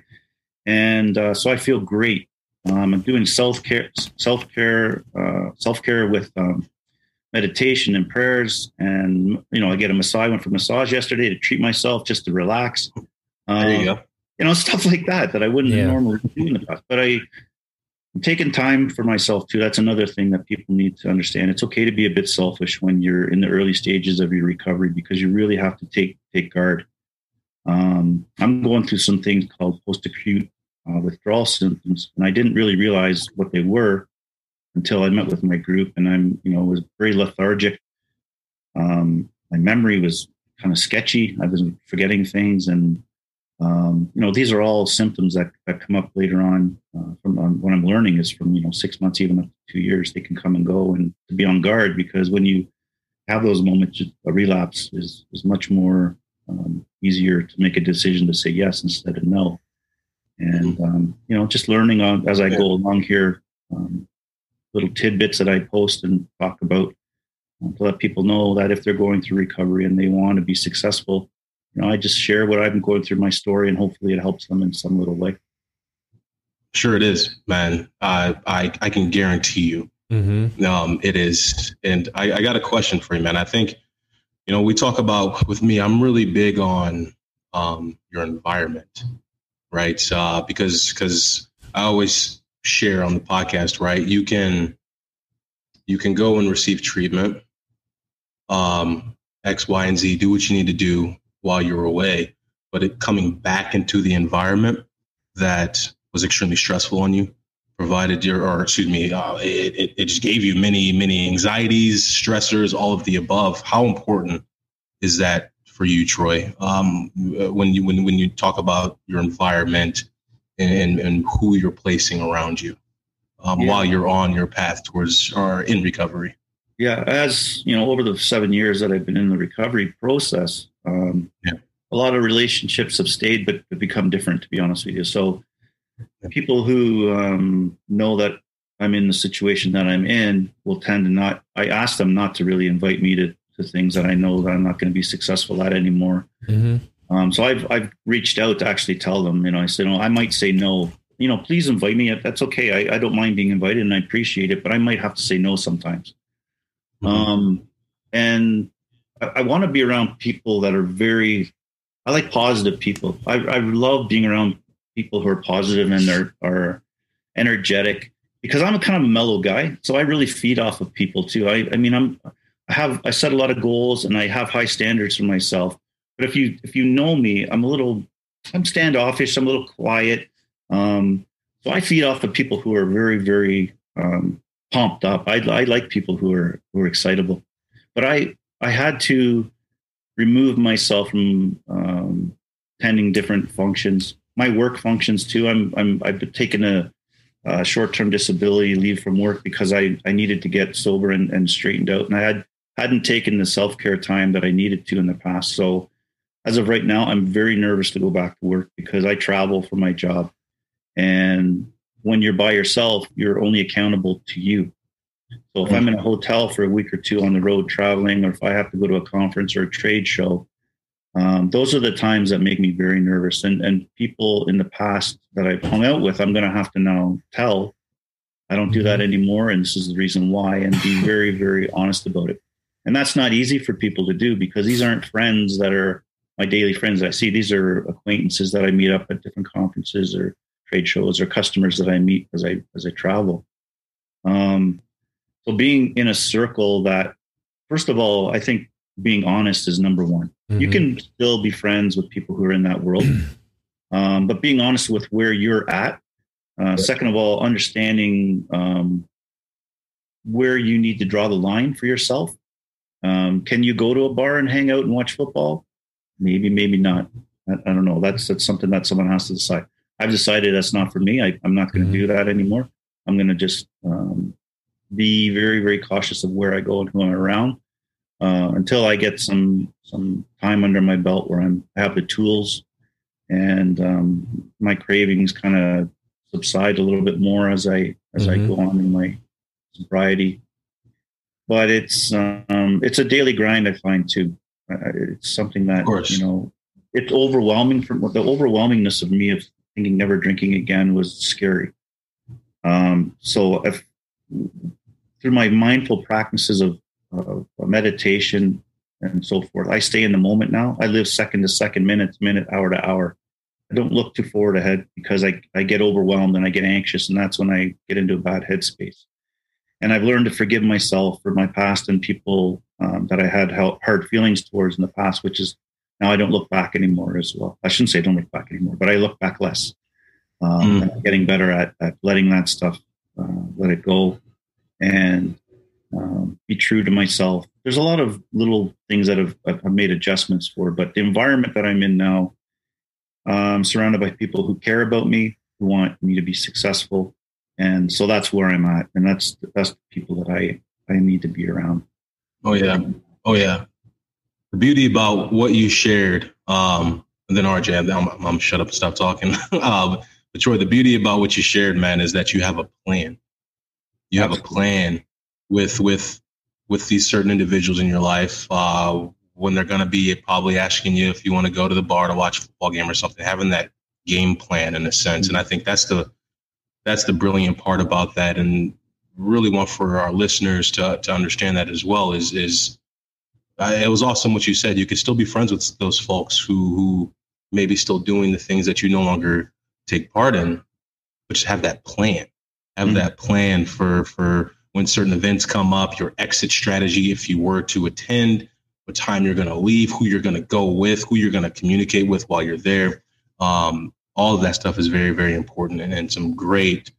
and uh, so I feel great. Um, I'm doing self care, self care, uh, self care with um, meditation and prayers, and you know, I get a massage. I went for massage yesterday to treat myself, just to relax. There you Um, go. you know, stuff like that that I wouldn't Yeah. normally do in the past. But I, I'm taking time for myself too. That's another thing that people need to understand. It's okay to be a bit selfish when you're in the early stages of your recovery because you really have to take take guard. Um, I'm going through some things called post-acute uh, withdrawal symptoms, and I didn't really realize what they were until I met with my group, and I'm, you know, was very lethargic. Um, my memory was kind of sketchy. I was forgetting things, and um, you know, these are all symptoms that, that come up later on. Uh, from um, what I'm learning is from you know six months, even up to two years, they can come and go, and to be on guard because when you have those moments, a relapse is is much more um, easier to make a decision to say yes instead of no. And um, you know, just learning on as I go along here, um, little tidbits that I post and talk about uh, to let people know that if they're going through recovery and they want to be successful, you know, I just share what I've been going through my story, and hopefully it helps them in some little way. Sure, it is, man. I I I can guarantee you, Mm-hmm. um, it is. And I, I got a question for you, man. I think, you know, we talk about with me. I'm really big on um, your environment, right? Uh, because because I always share on the podcast, right? You can you can go and receive treatment, um, X, Y, and Z. Do what you need to do while you're away, but it coming back into the environment that was extremely stressful on you provided your or excuse me uh, it, it, it just gave you many many anxieties stressors all of the above how important is that for you troy um, when you when, when you talk about your environment and, and who you're placing around you um, yeah. while you're on your path towards or in recovery. Yeah, as you know, over the seven years that I've been in the recovery process, um, yeah. a lot of relationships have stayed but have become different. To be honest with you, so people who um, know that I'm in the situation that I'm in will tend to not. I ask them not to really invite me to to things that I know that I'm not going to be successful at anymore. Mm-hmm. Um, so I've I've reached out to actually tell them. You know, I said, "No, I might say no. You know, please invite me. That's okay. I, I don't mind being invited, and I appreciate it. But I might have to say no sometimes. Mm-hmm. Um, and I, I want to be around people that are very. I like positive people. I, I love being around people who are positive and are are energetic because I'm a kind of a mellow guy. So I really feed off of people too. I, I mean, I'm I have I set a lot of goals and I have high standards for myself. But if you if you know me, I'm a little I'm standoffish. I'm a little quiet. Um, so I feed off of people who are very very um, pumped up. I, I like people who are who are excitable. But I I had to remove myself from um, attending different functions. My work functions too. I'm I'm I've taken a, a short-term disability leave from work because I I needed to get sober and, and straightened out, and I had hadn't taken the self-care time that I needed to in the past. So as of right now, I'm very nervous to go back to work because I travel for my job. And when you're by yourself, you're only accountable to you. So if I'm in a hotel for a week or two on the road traveling, or if I have to go to a conference or a trade show, um, those are the times that make me very nervous. And, and people in the past that I've hung out with, I'm going to have to now tell I don't do that mm-hmm. anymore. And this is the reason why, and be very, very honest about it. And that's not easy for people to do because these aren't friends that are my daily friends that I see. These are acquaintances that I meet up at different conferences or trade shows or customers that I meet as I as I travel. Um, so being in a circle that, first of all, I think being honest is number one. Mm-hmm. You can still be friends with people who are in that world, um, but being honest with where you're at. Uh, second of all, understanding um, where you need to draw the line for yourself um, can you go to a bar and hang out and watch football? Maybe, maybe not. I, I, don't know. That's that's something that someone has to decide. I've decided that's not for me. I, am not going to mm-hmm. do that anymore. I'm going to just um, be very, very cautious of where I go and who I'm around uh, until I get some some time under my belt where I'm I have the tools and um, my cravings kind of subside a little bit more as I as mm-hmm. I go on in my sobriety but it's um, it's a daily grind. I find too. Uh, it's something that you know it's overwhelming. From the overwhelmingness of me of thinking never drinking again was scary. Um, so if through my mindful practices of uh, meditation and so forth, I stay in the moment now. I live second to second, minute to minute, hour to hour. I don't look too forward ahead because I, I get overwhelmed and I get anxious, and that's when I get into a bad headspace and I've learned to forgive myself for my past and people um, that I had hard feelings towards in the past, which is now I don't look back anymore as well. I shouldn't say I don't look back anymore, but I look back less. Um, mm. getting better at, at letting that stuff uh, let it go and um, be true to myself. There's a lot of little things that have I've made adjustments for, but the environment that I'm in now, I'm surrounded by people who care about me, who want me to be successful, and so that's where I'm at, and that's that's the people that I I need to be around. Oh yeah, oh yeah. The beauty about what you shared, um, and then RJ, I'm, I'm shut up and stop talking. um, but Troy, the beauty about what you shared, man, is that you have a plan. You have a plan with with with these certain individuals in your life uh, when they're going to be probably asking you if you want to go to the bar to watch a football game or something. Having that game plan in a sense, and I think that's the that's the brilliant part about that, and really want for our listeners to to understand that as well. Is is uh, it was awesome what you said. You could still be friends with those folks who who maybe still doing the things that you no longer take part in, but just have that plan. Have mm-hmm. that plan for for when certain events come up, your exit strategy if you were to attend, what time you're going to leave, who you're going to go with, who you're going to communicate with while you're there. Um, all of that stuff is very, very important and, and some great,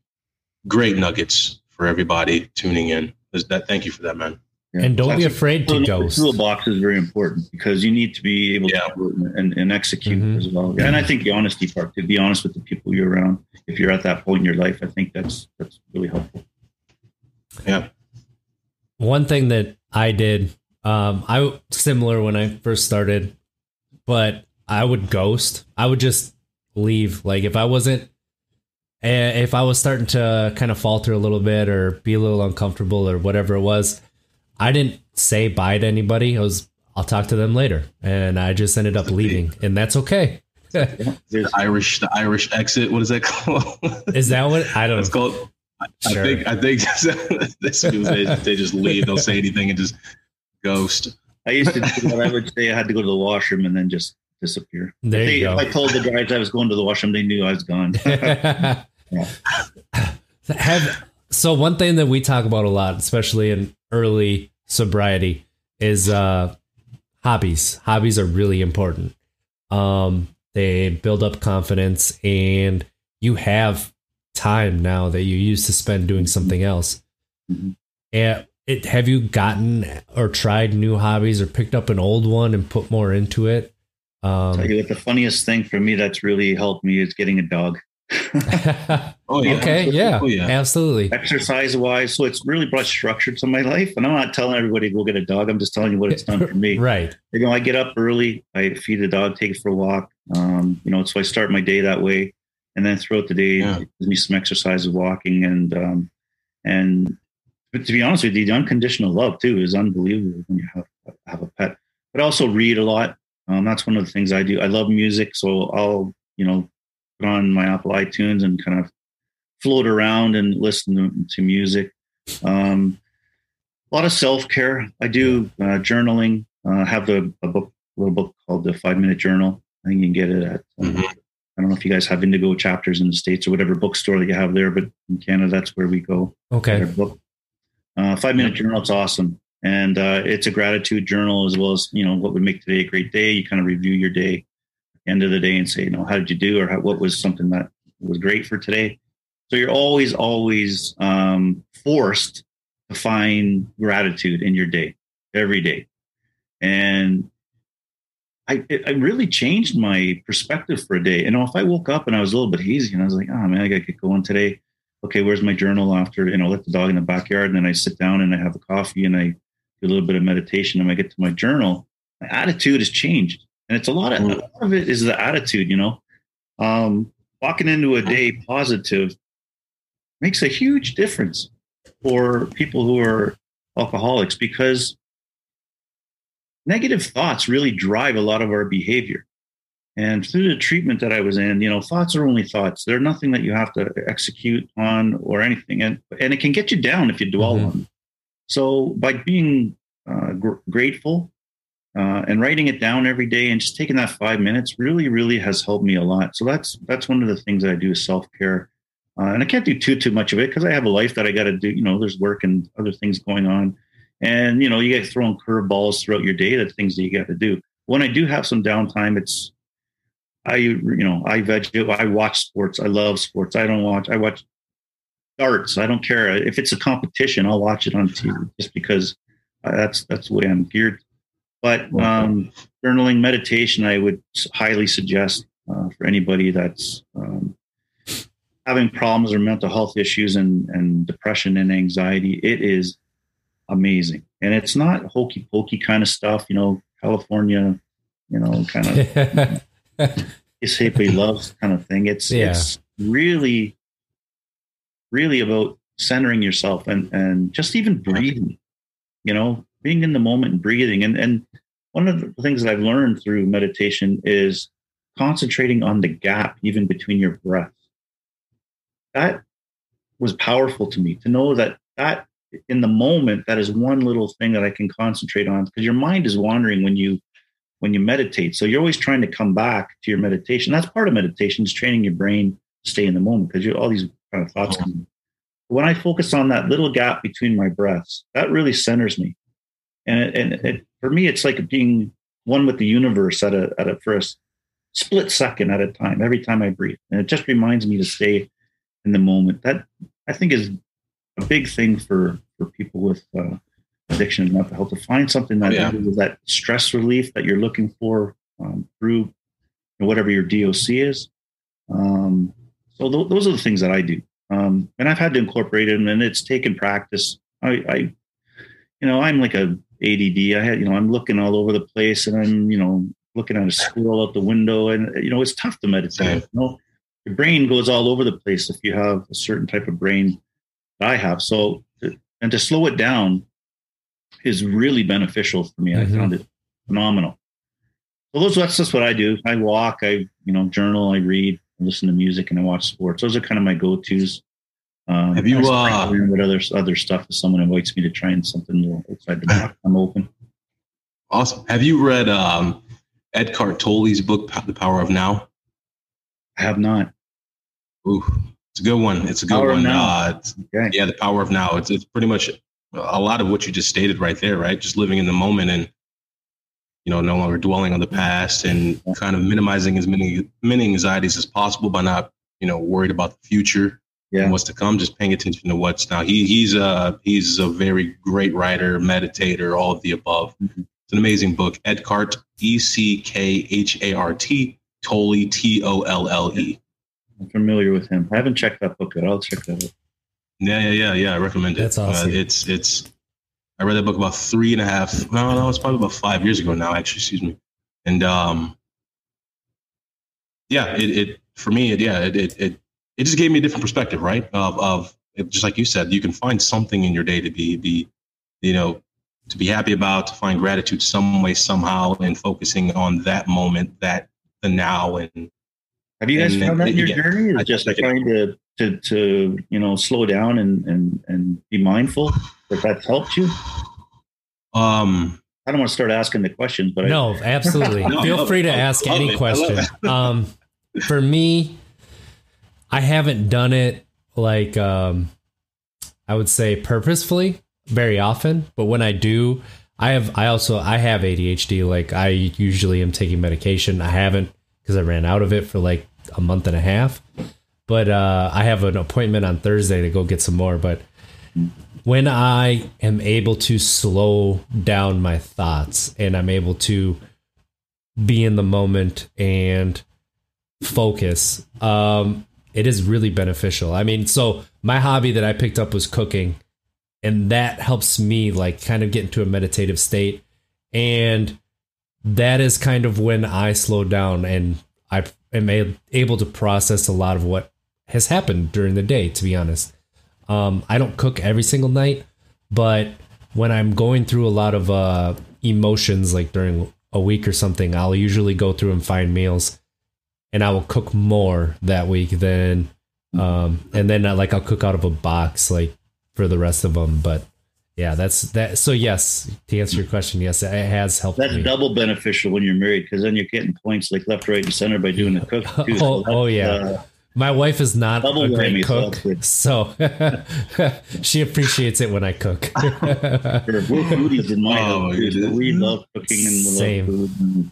great nuggets for everybody tuning in. That, thank you for that, man. Yeah. And don't be That's- afraid to the ghost. Toolbox is very important because you need to be able Yeah. to and, and execute Mhm. as well. And I think the honesty part, to be honest with the people you're around, if you're at that point in your life, I think that's that's really helpful. Yeah. one thing that I did, um, I similar when I first started, but I would ghost. I would just leave. Like if I wasn't, if I was starting to kind of falter a little bit or be a little uncomfortable or whatever it was, I didn't say bye to anybody. I was, I'll talk to them later, and I just ended up leaving, and that's okay. There's- The Irish, the Irish exit. What is that called? Is that what I don't It's know? called. I, I think. I think this people they, they just leave. Don't say anything and just ghost. I used to do that. I would say I had to go to the washroom and then just disappear. There They- you go. If I told the guys I was going to the washroom, they knew I was gone. have so one thing that we talk about a lot especially in early sobriety is uh hobbies. Hobbies are really important. Um they build up confidence and you have time now that you used to spend doing something else. Mhm. and it have you gotten or tried new hobbies or picked up an old one and put more into it? Um Tell you what, the funniest thing for me that's really helped me is getting a dog. Oh yeah. okay yeah, Oh, yeah. absolutely Exercise wise, so it's really brought structure to my life. And I'm not telling everybody to go get a dog. I'm just telling you what it's done for me. right You know, I get up early, I feed the dog, take it for a walk. Um, you know, so I start my day that way, and then throughout the day, Yeah. it gives me some exercise of walking and um, and but to be honest with you, the unconditional love too is unbelievable when you have have a pet. But I also read a lot. Um, that's one of the things I do. I love music, so I'll you know put on my Apple iTunes and kind of float around and listen to, music. Um, a lot of self care. I do uh, journaling. Uh, have the a book, little book called the Five Minute Journal. I think you can get it at. Mhm. I don't know if you guys have Indigo chapters in the states or whatever bookstore that you have there, but in Canada, that's where we go. okay book. Uh, five minute journal. It's awesome, and uh, it's a gratitude journal as well as you know what would make today a great day. You kind of review your day, end of the day, and say, you know, how did you do, or how, what was something that was great for today. So you're always, always um, forced to find gratitude in your day, every day, and I, I really changed my perspective for a day. You know, if I woke up and I was a little bit hazy and I was like, oh man, I got to get going today okay, where's my journal after, you know, let the dog in the backyard. And then I sit down and I have a coffee and I do a little bit of meditation and I get to my journal. My attitude has changed. And it's a lot of, a lot of it is the attitude, you know, um, walking into a day positive makes a huge difference for people who are alcoholics because negative thoughts really drive a lot of our behavior. And through the treatment that I was in, you know, thoughts are only thoughts. They're nothing that you have to execute on or anything. And, and it can get you down if you dwell Mhm. on them. So by being uh, gr- grateful uh, and writing it down every day and just taking that five minutes really, really has helped me a lot. So that's that's one of the things I do is self care. Uh, and I can't do too too much of it because I have a life that I got to do. You know, there's work and other things going on, and you know, you get thrown curveballs throughout your day. That things that you got to do. When I do have some downtime, it's I you know I veg I watch sports. I love sports. I don't watch. I watch darts. I don't care if it's a competition. I'll watch it on TV just because uh, that's that's the way I'm geared. But um, journaling, meditation, I would highly suggest uh, for anybody that's um, having problems or mental health issues and and depression and anxiety. It is amazing, and it's not hokey pokey kind of stuff. You know, California, you know, kind of kiss hippie loves kind of thing. It's Yeah. it's really, really about centering yourself and and just even breathing. You know, being in the moment and breathing. And and one of the things that I've learned through meditation is concentrating on the gap even between your breaths. That was powerful to me to know that that in the moment that is one little thing that I can concentrate on because your mind is wandering when you when you meditate. So you're always trying to come back to your meditation. That's part of meditation is training your brain to stay in the moment because you all these kind of thoughts uh-huh. come. When I focus on that little gap between my breaths, that really centers me. And it, and it, for me, it's like being one with the universe at a at a for a s- split second at a time. Every time I breathe, and it just reminds me to stay in the moment. That I think is a big thing for for people with uh, addiction and mental health to find something that Oh, yeah. is that stress relief that you're looking for um, through whatever your DOC is. Um, so th- those are the things that I do, um, and I've had to incorporate it, and it's taken practice. I, I, you know, I'm like a ADD. I had, you know, I'm looking all over the place, and I'm, you know, looking at a squirrel out the window, and you know, it's tough to meditate. You know, your brain goes all over the place if you have a certain type of brain that I have. So, and to slow it down is really beneficial for me. Mhm. I found it phenomenal. So those that's just what I do. I walk, I you know journal, I read, I listen to music, and I watch sports. Those are kind of my go Um, Have you, uh, with other other stuff if someone invites me to try and something little outside the box? I'm open. Awesome. Have you read um, Eckhart Tolle's book, The Power of Now? I have not. Ooh, it's a good one. It's a good Power one. Uh, Okay. yeah, the power of now. It's it's pretty much a lot of what you just stated right there, right? Just living in the moment and you know, no longer dwelling on the past and kind of minimizing as many many anxieties as possible by not, you know, worried about the future Yeah. and what's to come. Just paying attention to what's now. He he's a he's a very great writer, meditator, all of the above. Mhm. It's an amazing book. Eckhart, E C K H A R T, Tolle, T O L L E. I'm familiar with him. I haven't checked that book yet. I'll check that out. Yeah, yeah, yeah, yeah. I recommend it. That's awesome. Uh, it's it's. I read that book about three and a half. No, no, it's probably about five years ago now. Actually, excuse me. And um, yeah, it, it for me, it yeah, it, it it it just gave me a different perspective, right? Of of just like you said, you can find something in your day to be be, you know, to be happy about, to find gratitude some way somehow, and focusing on that moment, that the now, and Have you guys And found that in your again, journey? Or I- just I can- trying to, to to you know slow down and and and be mindful that that's helped you? um, I don't want to start asking the questions, but I, No, absolutely. No, Feel love free to I ask any it. Question. um, for me, I haven't done it like um, I would say purposefully very often, but when I do, I have I also I have ADHD. Like I usually am taking medication. I haven't because I ran out of it for like a month and a half. But uh, I have an appointment on Thursday to go get some more. But when I am able to slow down my thoughts and I'm able to be in the moment and focus, um, it is really beneficial. I mean, so my hobby that I picked up was cooking, and that helps me like kind of get into a meditative state. And that is kind of when I slow down and I am able to process a lot of what has happened during the day, to be honest. Um, I don't cook every single night, but when I'm going through a lot of uh, emotions, like during a week or something, I'll usually go through and find meals, and I will cook more that week than, um, and then uh, like I'll cook out of a box like for the rest of them. But yeah, that's that. So yes, to answer your question, yes, it has helped that's me. double beneficial when you're married because then you're getting points like left, right, and center by doing the cook. Too. Oh, that's, oh, yeah. uh, My wife is not Double a great cook, so she appreciates it when I cook. we're foodies in my Oh, house. too, so yeah. we love cooking and we love food. And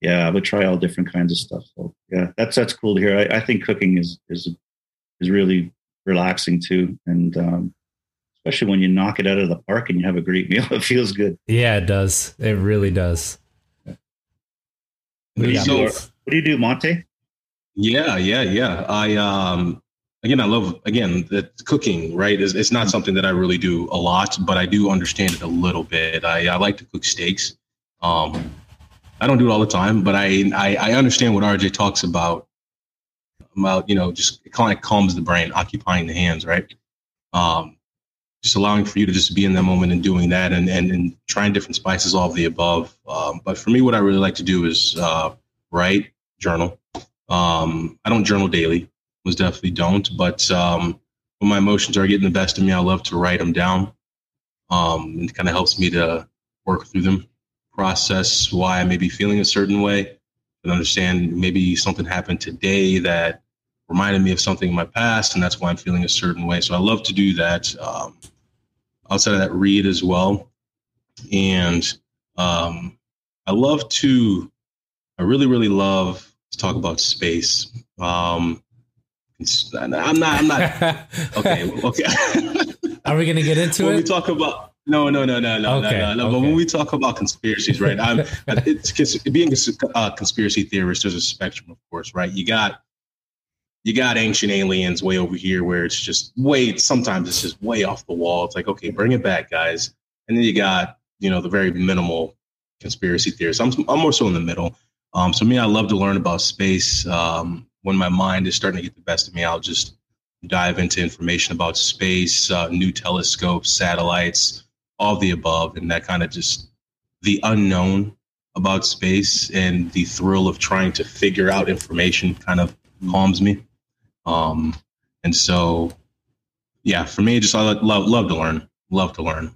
yeah, I would try all different kinds of stuff. So yeah, that's that's cool to hear. I, I think cooking is is is really relaxing too, and um, especially when you knock it out of the park and you have a great meal, it feels good. yeah, it does. It really does. What do you So- do? What do you do, Montee? Yeah, yeah, yeah. I um again I love again the cooking, right? Is it's not something that I really do a lot, but I do understand it a little bit. I, I like to cook steaks. Um I don't do it all the time, but I, I I understand what RJ talks about about, you know, just it kind of calms the brain, occupying the hands, right? Um just allowing for you to just be in that moment and doing that and and, and trying different spices, all of the above. Um, but for me, what I really like to do is uh, write, journal. Um, I don't journal daily, most definitely don't. But um, when my emotions are getting the best of me, I love to write them down. Um, it kind of helps me to work through them, process why I may be feeling a certain way, and understand maybe something happened today that reminded me of something in my past, and that's why I'm feeling a certain way. So I love to do that. Um, outside of that, read as well, and um, I love to. I really, really love to talk about space. Um, I'm not. I'm not. Okay. Okay. Are we gonna get into when we talk about No, no, no, no, no, Okay, no, no. But okay. when we talk about conspiracies, right? I'm, it's cons- being a uh, conspiracy theorist. There's a spectrum, of course, right? You got you got ancient aliens way over here, where it's just way. Sometimes it's just way off the wall. It's like, okay, bring it back, guys. And then you got you know the very minimal conspiracy theorists. I'm I'm more so in the middle. Um, so me, I love to learn about space. Um, when my mind is starting to get the best of me, I'll just dive into information about space, uh, new telescopes, satellites, all the above, and that kind of just the unknown about space and the thrill of trying to figure out information kind of calms me. Um, and so, yeah, for me, just I love love to learn, love to learn.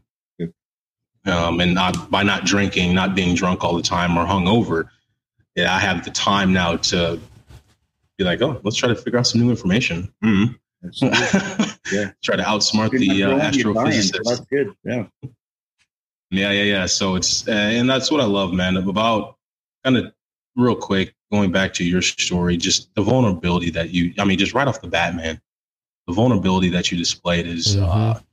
Um, and not by not drinking, not being drunk all the time or hungover, yeah, I have the time now to be like, oh, let's try to figure out some new information. Mhm. Yeah. try to outsmart You're the uh, growing, you're dying, so astrophysicists. That's good. Yeah. Yeah, yeah, yeah. So it's uh, and that's what I love, man. About kind of real quick going back to your story, just the vulnerability that you. I mean, just right off the bat, man, the vulnerability that you displayed is. Uh, Mhm.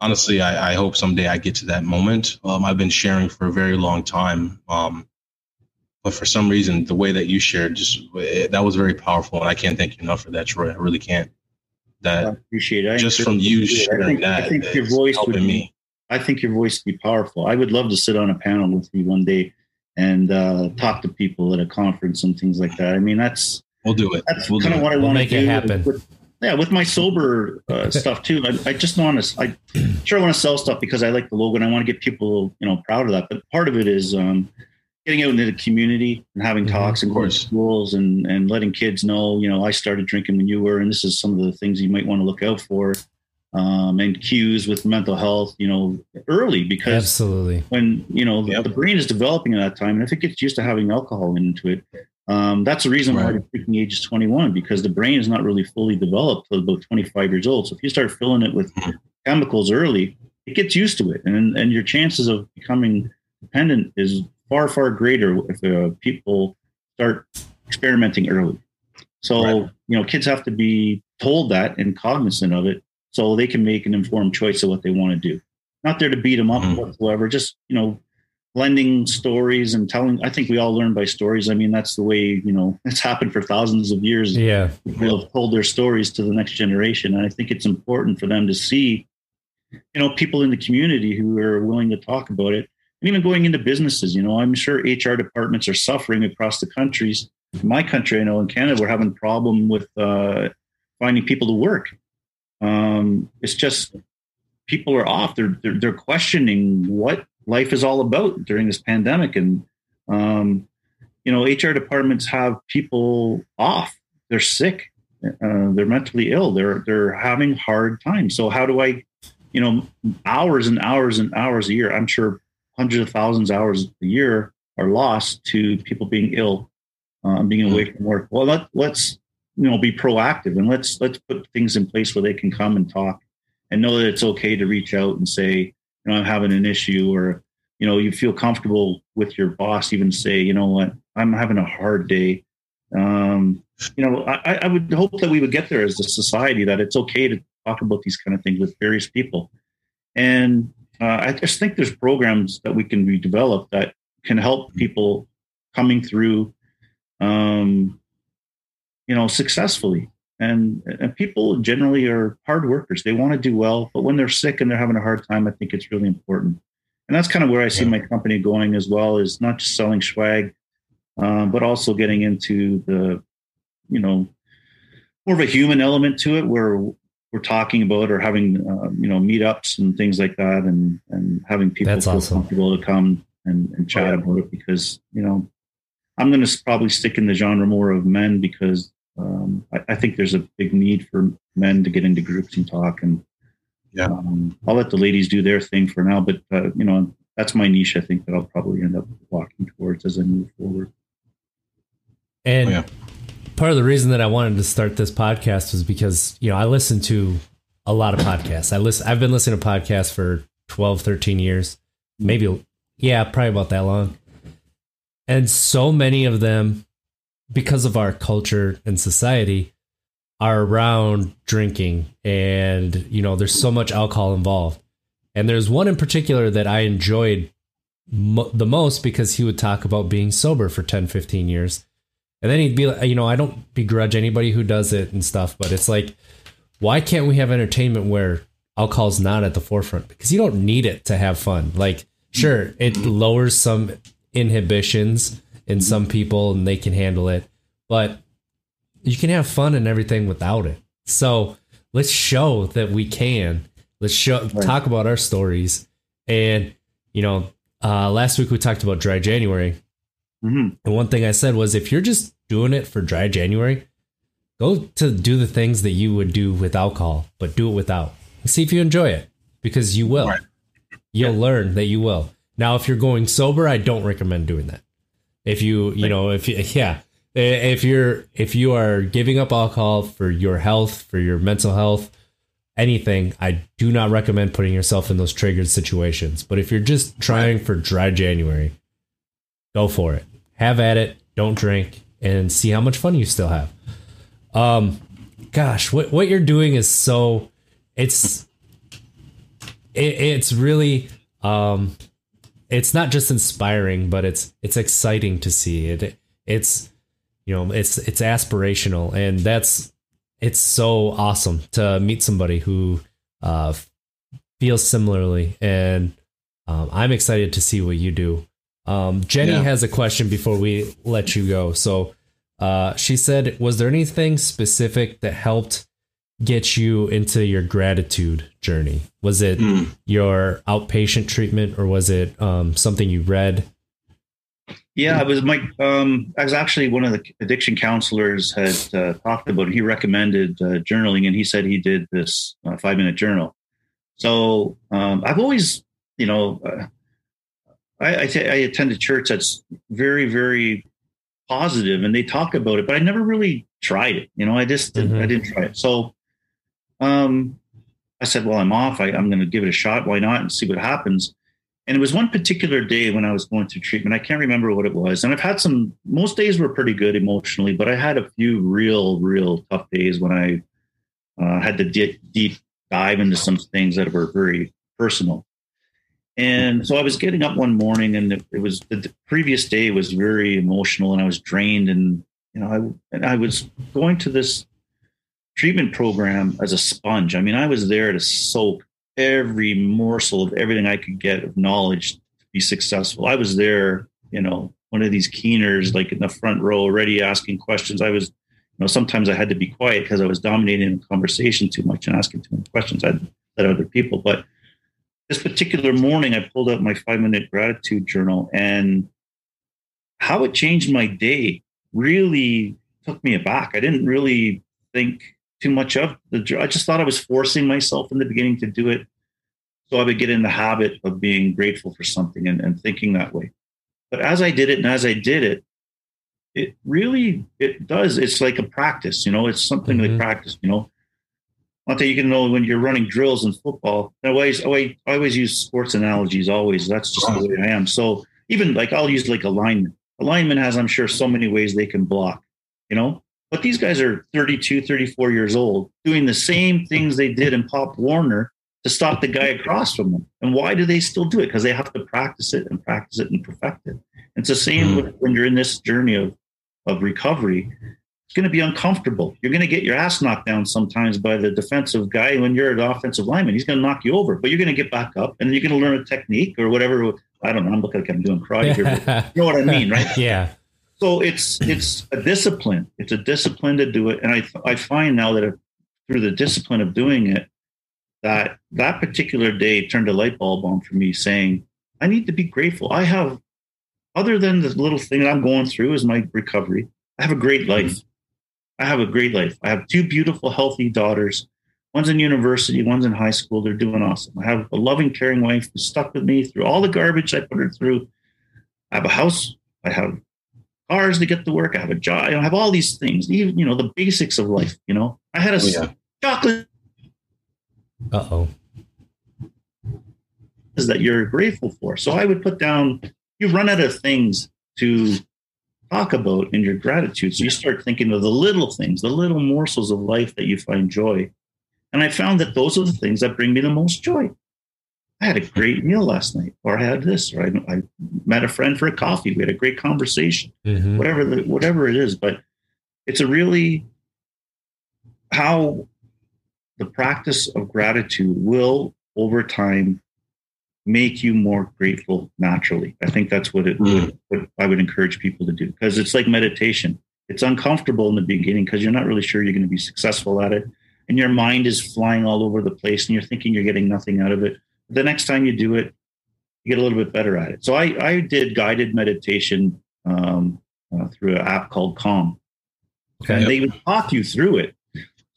honestly, I, I hope someday I get to that moment. Um, I've been sharing for a very long time, um, but for some reason, the way that you shared just eh, that was very powerful, and I can't thank you enough for that, Troy. I really can't. I appreciate it. I just from you I sharing think, that, I think your is voice would helping be, me. I think your voice would be powerful. I would love to sit on a panel with you one day and uh, talk to people at a conference and things like that. I mean, that's We'll do it. that's We'll kind of what I We'll want to make do. it happen. With, yeah, with my sober uh, stuff too. I, I just want to. I sure want to sell stuff because I like the logo and I want to get people, you know, proud of that. But part of it is um, getting out into the community and having Mhm, talks and of going to course. schools and and letting kids know, you know, I started drinking when you were, and this is some of the things you might want to look out for. Um, and cues with mental health, you know, early because Absolutely. when you know Yep. the brain is developing at that time, and if it gets used to having alcohol into it, um, that's the reason why Right. the drinking age is 21 because the brain is not really fully developed till about 25 years old. So if you start filling it with Mhm. chemicals early, it gets used to it, and and your chances of becoming dependent is far far greater if uh, people start experimenting early. So Right. you know, kids have to be told that and cognizant of it, so they can make an informed choice of what they want to do. Not there to beat them up Mhm. whatsoever. Just you know, blending stories and telling. I think we all learn by stories. I mean, that's the way you know it's happened for thousands of years. Yeah. People have told their stories to the next generation, and I think it's important for them to see, you know, people in the community who are willing to talk about it, and even going into businesses. You know, I'm sure HR departments are suffering across the countries. In my country, I know in Canada, we're having a problem with uh, finding people to work. Um, it's just people are off. They're, they're they're questioning what life is all about during this pandemic, and um, you know, HR departments have people off. They're sick. Uh, they're mentally ill. They're they're having hard times. So how do I, you know, hours and hours and hours a year? I'm sure hundreds of thousands of hours a year are lost to people being ill, um, being away from work. Well, let, let's you know be proactive and let's let's put things in place where they can come and talk and know that it's okay to reach out and say, you know, I'm having an issue or you know you feel comfortable with your boss even say, you know what, I'm having a hard day. Um, you know, I, I would hope that we would get there as a society that it's okay to talk about these kind of things with various people. And uh, I just think there's programs that we can be developed that can help people coming through, um, you know, successfully. And, and people generally are hard workers. They want to do well, but when they're sick and they're having a hard time, I think it's really important. And that's kind of where I see my company going as well, is not just selling swag, um, but also getting into the, you know, more of a human element to it, where we're talking about or having, uh, you know, meetups and things like that, and and having people That's feel awesome. comfortable to come and, and chat Oh, yeah. about it because you know, I'm going to probably stick in the genre more of men because um, I, I think there's a big need for men to get into groups and talk and. Yeah. Um, I'll let the ladies do their thing for now, but uh, you know that's my niche. I think that I'll probably end up walking towards as I move forward. And Oh, yeah. Part of the reason that I wanted to start this podcast was because, you know, I listen to a lot of podcasts. I listen I've been listening to podcasts for 12, 13 years. Maybe yeah, probably about that long. And so many of them because of our culture and society are around drinking and, you know, there's so much alcohol involved. And there's one in particular that I enjoyed mo- the most because he would talk about being sober for 10, 15 years. And then he'd be like, you know, I don't begrudge anybody who does it and stuff, but it's like, why can't we have entertainment where alcohol's not at the forefront? Because you don't need it to have fun. Like, sure, it lowers some inhibitions in some people and they can handle it, but you can have fun and everything without it. So let's show that we can. Let's show Right. talk about our stories. And you know, uh, last week we talked about dry January. Mhm. And one thing I said was if you're just doing it for dry January, go to do the things that you would do with alcohol, but do it without. And see if you enjoy it because you will. Right. You'll learn that you will. Now, if you're going sober, I don't recommend doing that. If you, you know, if you, yeah, if you're, if you are giving up alcohol for your health, for your mental health, anything, I do not recommend putting yourself in those triggered situations. But if you're just trying for dry January, go for it. Have at it. Don't drink and see how much fun you still have. Um, gosh, what what you're doing is so it's it, it's really um it's not just inspiring, but it's it's exciting to see it. It's you know it's it's aspirational, and that's it's so awesome to meet somebody who uh feels similarly, and um, I'm excited to see what you do. Um, Jenny Yeah. has a question before we let you go. So uh, she said, "Was there anything specific that helped get you into your gratitude journey? Was it Mm. your outpatient treatment, or was it um, something you read?" Yeah, it was my. Um, I was actually one of the addiction counselors had uh, talked about. It. He recommended uh, journaling, and he said he did this uh, five minute journal. So um, I've always, you know, uh, I, I, t- I attend a church that's very, very positive, and they talk about it, but I never really tried it. You know, I just didn't, Mhm. I didn't try it. So um, I said, well, I'm off. I, I'm going to give it a shot. Why not? And see what happens. And it was one particular day when I was going through treatment. I can't remember what it was. And I've had some, most days were pretty good emotionally, but I had a few real, real tough days when I uh, had to di- deep dive into some things that were very personal. And so I was getting up one morning and it, was the, previous day was very emotional and I was drained. And, you know, I, and I was going to this treatment program as a sponge. I mean, I was there to soak every morsel of everything I could get of knowledge to be successful. I was there, you know, one of these keeners, like in the front row, already asking questions. I was, you know, sometimes I had to be quiet because I was dominating the conversation too much and asking too many questions. I let other people. But this particular morning, I pulled out my five minute gratitude journal and how it changed my day really took me aback. I didn't really think too much of the I just thought I was forcing myself in the beginning to do it. So I would get in the habit of being grateful for something and, and thinking that way. But as I did it and as I did it, it really it does. It's like a practice, you know, it's something Mhm. like practice, you know. One thing you can know when you're running drills in football, I always, I always use sports analogies. Always, that's just the way I am. So even like I'll use like a lineman. A lineman has, I'm sure, so many ways they can block. You know, but these guys are 32, 34 years old doing the same things they did in Pop Warner to stop the guy across from them. And why do they still do it? Because they have to practice it and practice it and perfect it. It's the same hmm. with when you're in this journey of, of recovery. It's going to be uncomfortable. You're going to get your ass knocked down sometimes by the defensive guy when you're an offensive lineman. He's going to knock you over, but you're going to get back up and you're going to learn a technique or whatever. I don't know. I'm looking like I'm doing karate here. But you know what I mean, right? yeah. so it's it's a discipline it's a discipline to do it and i i find now that through the discipline of doing it that that particular day turned a light bulb on for me saying i need to be grateful i have other than the little thing that i'm going through is my recovery i have a great life i have a great life i have two beautiful healthy daughters one's in university one's in high school they're doing awesome i have a loving caring wife who's stuck with me through all the garbage i put her through i have a house i have cars to get to work. I have a job. I have all these things, even, you know, the basics of life, you know, I had a Oh, yeah. chocolate Uh oh. Is that you're grateful for. So I would put down, you run out of things to talk about in your gratitude. So you start thinking of the little things, the little morsels of life that you find joy. And I found that those are the things that bring me the most joy. I had a great meal last night, or I had this, or I, I met a friend for a coffee. We had a great conversation. Mhm. Whatever the whatever it is, but it's a really how the practice of gratitude will over time make you more grateful naturally. I think that's what it Mm. what I would encourage people to do because it's like meditation. It's uncomfortable in the beginning because you're not really sure you're going to be successful at it, and your mind is flying all over the place, and you're thinking you're getting nothing out of it. But The next time you do it, you get a little bit better at it. So I, I did guided meditation um, uh, through an app called Calm, Okay. and they would talk you through it.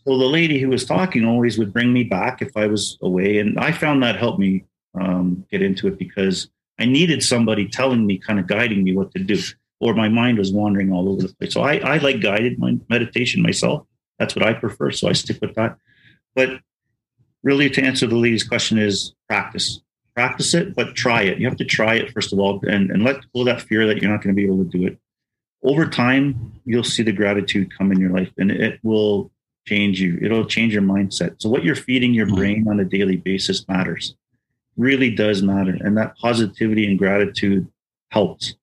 So the lady who was talking always would bring me back if I was away, and I found that helped me um, get into it because I needed somebody telling me, kind of guiding me what to do, or my mind was wandering all over the place. So I, I like guided my meditation myself. That's what I prefer, so I stick with that. But really, to answer the lady's question, is practice. Practice it, but try it. You have to try it first of all, and, and let go of that fear that you're not going to be able to do it. Over time, you'll see the gratitude come in your life, and it will change you. It'll change your mindset. So, what you're feeding your Mhm. brain on a daily basis matters. Really does matter, and that positivity and gratitude helps.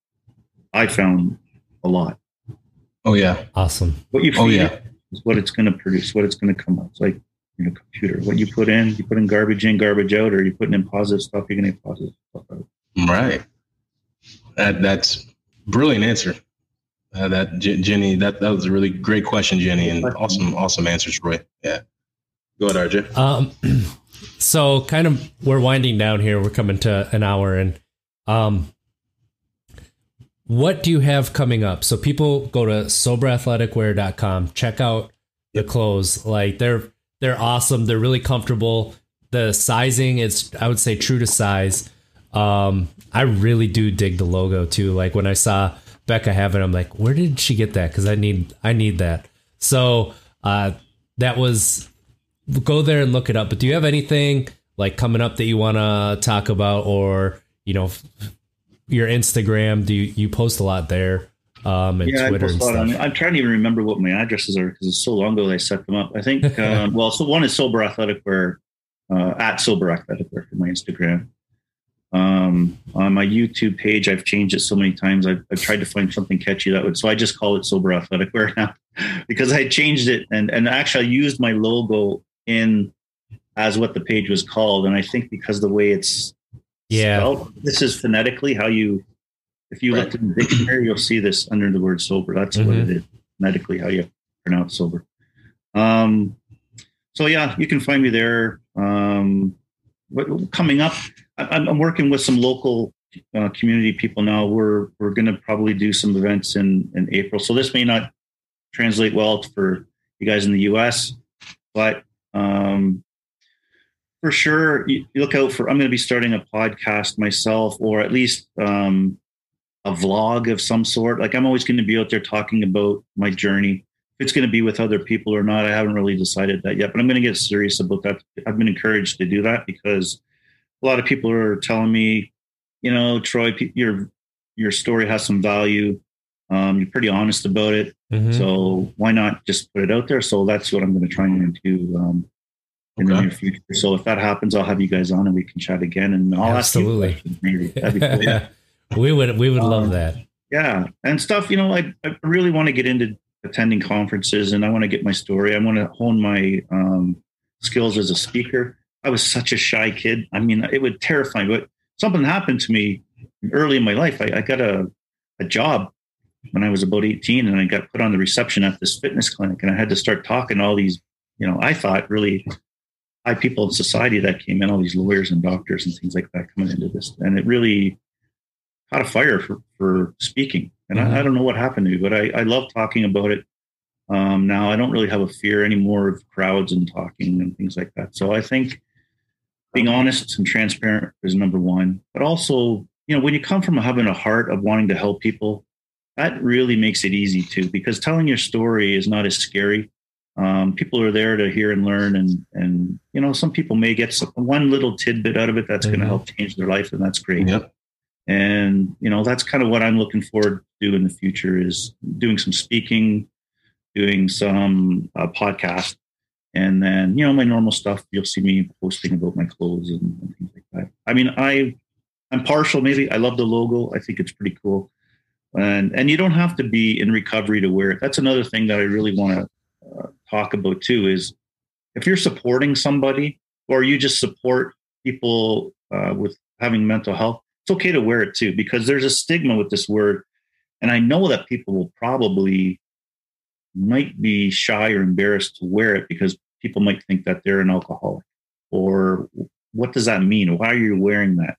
I found a lot. Oh yeah. Awesome. What you feed Oh, yeah. it is what it's going to produce, what it's going to come out. It's like in a computer. What you put in, you put in garbage in, garbage out, or you putting in positive stuff, you're going to get positive stuff out. Right. That that's brilliant answer. Uh, that J- Jenny, that that was a really great question, Jenny, and awesome, awesome answers, Troy. Yeah. Go ahead, RJ. Um, so kind of we're winding down here. We're coming to an hour, and um, what do you have coming up? So people go to soberathleticwear.com, check out the clothes. Like they're they're awesome. They're really comfortable. The sizing is, I would say, true to size. Um, I really do dig the logo too. Like when I saw Becca have it, I'm like, where did she get that? Because I need I need that. So uh, that was go there and look it up. But do you have anything like coming up that you want to talk about, or you know, your Instagram? Do you, you post a lot there? Um, and yeah, Twitter I and post a lot. I stuff. mean, I'm trying to even remember what my addresses are because it's so long ago that I set them up. I think, um, well, so one is Sober Athletic Wear, uh, at Sober Athletic Wear for my Instagram. Um, on my YouTube page, I've changed it so many times. I've, I've tried to find something catchy that would, so I just call it Sober Athletic Wear now because I changed it and, and actually I used my logo in as what the page was called. And I think because the way it's Yeah. spelled, this is phonetically how you, if you look in the dictionary, you'll see this under the word sober. That's what Mhm. it is, phonetically how you pronounce sober. Um, so yeah, you can find me there. Um, what, coming up, I- I'm, I'm working with some local uh, community people now. We're we're going to probably do some events in in April. So this may not translate well for you guys in the U.S., but um, for sure, you, look out for. I'm going to be starting a podcast myself, or at least um, a vlog of some sort. Like I'm always going to be out there talking about my journey. If it's going to be with other people or not, I haven't really decided that yet. But I'm going to get serious about that. I've been encouraged to do that because a lot of people are telling me, you know, Troy, your your story has some value. Um, you're pretty honest about it. Mhm. So why not just put it out there? So that's what I'm going to try and do um, in the near future. So if that happens, I'll have you guys on and we can chat again. And I'll Absolutely. ask you. Maybe that'd be cool. Yeah. we would we would love Um, that. yeah, and stuff. You know, I, I really want to get into attending conferences, and I want to get my story. I want to hone my um, skills as a speaker. I was such a shy kid. I mean, it would terrify me. But something happened to me early in my life. I, I got a a job when I was about 18 and I got put on the reception at this fitness clinic and I had to start talking to all these, you know, I thought really high people in society that came in, all these lawyers and doctors and things like that coming into this. And it really caught a fire for, for speaking. And Mhm. I, I don't know what happened to me, but I, I love talking about it. Um, now I don't really have a fear anymore of crowds and talking and things like that. So I think being honest and transparent is number one, but also, you know, when you come from having a heart of wanting to help people, that really makes it easy too, because telling your story is not as scary. Um, people are there to hear and learn, and and you know, some people may get some, one little tidbit out of it that's going Mhm. to help change their life, and that's great. Yep. And you know, that's kind of what I'm looking forward to in the future is doing some speaking, doing some uh, podcast, and then you know my normal stuff. You'll see me posting about my clothes and, and things like that. I mean, I I'm partial. Maybe I love the logo. I think it's pretty cool, and and you don't have to be in recovery to wear it. That's another thing that I really want to uh, talk about too. Is if you're supporting somebody or you just support people uh, with having mental health, it's okay to wear it too because there's a stigma with this word, and I know that people will probably might be shy or embarrassed to wear it because people might think that they're an alcoholic or what does that mean? Why are you wearing that?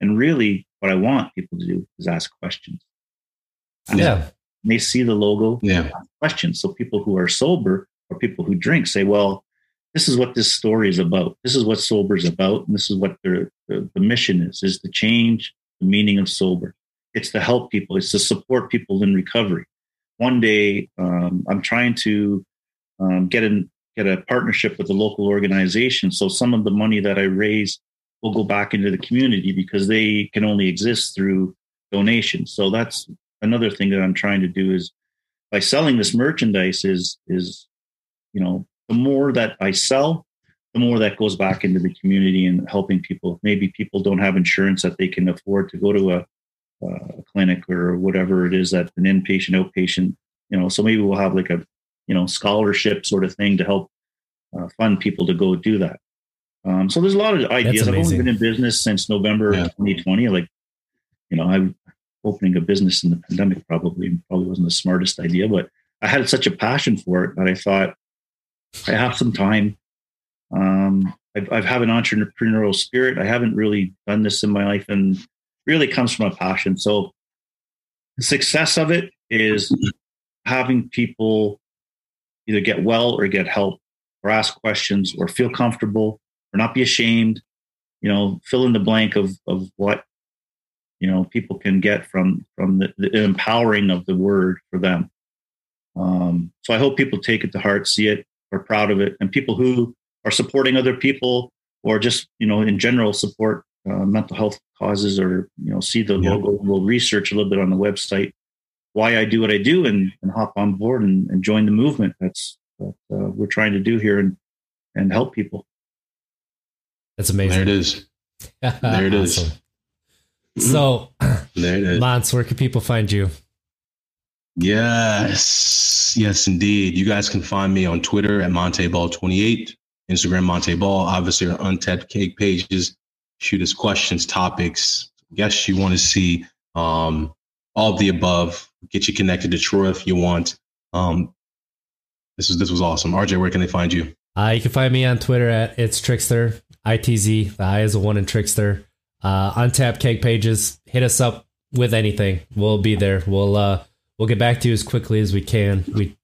And really, what I want people to do is ask questions. Yeah. They see the logo, Yeah. questions. So people who are sober or people who drink say, well, this is what this story is about. This is what sober is about. And this is what their, the, the mission is, is to change the meaning of sober. It's to help people. It's to support people in recovery. One day, um, I'm trying to um, get in, get a partnership with a local organization. So some of the money that I raise will go back into the community because they can only exist through donations. So that's another thing that I'm trying to do is by selling this merchandise is is you know the more that I sell, the more that goes back into the community and helping people. Maybe people don't have insurance that they can afford to go to a, a clinic or whatever it is that an inpatient, outpatient. You know, so maybe we'll have like a you know scholarship sort of thing to help uh, fund people to go do that. Um, so there's a lot of ideas. I've only been in business since November Yeah. 2020. Like, you know, I opening a business in the pandemic probably probably wasn't the smartest idea, but I had such a passion for it that I thought I have some time. Um, I've, I've have an entrepreneurial spirit. I haven't really done this in my life, and really comes from a passion. So the success of it is having people either get well or get help or ask questions or feel comfortable or not be ashamed you know fill in the blank of of what you know people can get from from the, the empowering of the word for them um, so i hope people take it to heart see it are proud of it and people who are supporting other people or just you know in general support uh, mental health causes or you know see the Yeah. logo will research a little bit on the website why i do what i do and, and hop on board and, and join the movement that's what uh, we're trying to do here and and help people That's amazing. There it is. There it is. Awesome. So, There it is. Lance, where can people find you? Yes, yes, indeed. You guys can find me on Twitter at MonteeBall28, Instagram MonteeBall. Obviously, our untapped keg pages. Shoot us questions, topics, guests you want to see. Um, all of the above. Get you connected to Troy if you want. Um, this was this was awesome. RJ, where can they find you? Uh, you can find me on Twitter at it's Trickster, ITZ. The I is a one in Trickster. Uh, untapped keg pages. Hit us up with anything. We'll be there. We'll uh, we'll get back to you as quickly as we can. We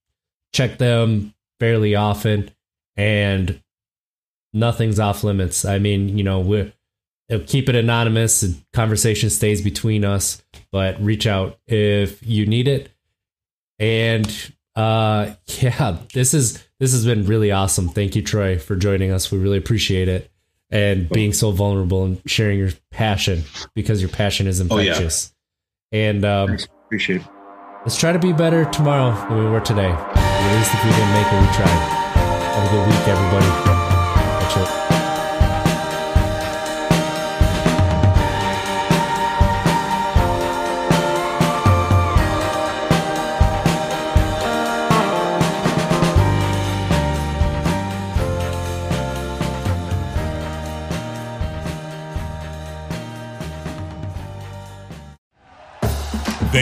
check them fairly often, and nothing's off limits. I mean, you know, we're uh, keep it anonymous. And conversation stays between us, but reach out if you need it. And uh, yeah, this is this has been really awesome. Thank you, Troy, for joining us. We really appreciate it and being so vulnerable and sharing your passion because your passion is Oh, yeah. infectious. And um, Thanks. appreciate it let's try to be better tomorrow than we were today. At least if we didn't make it, we tried. Have a good week, everybody.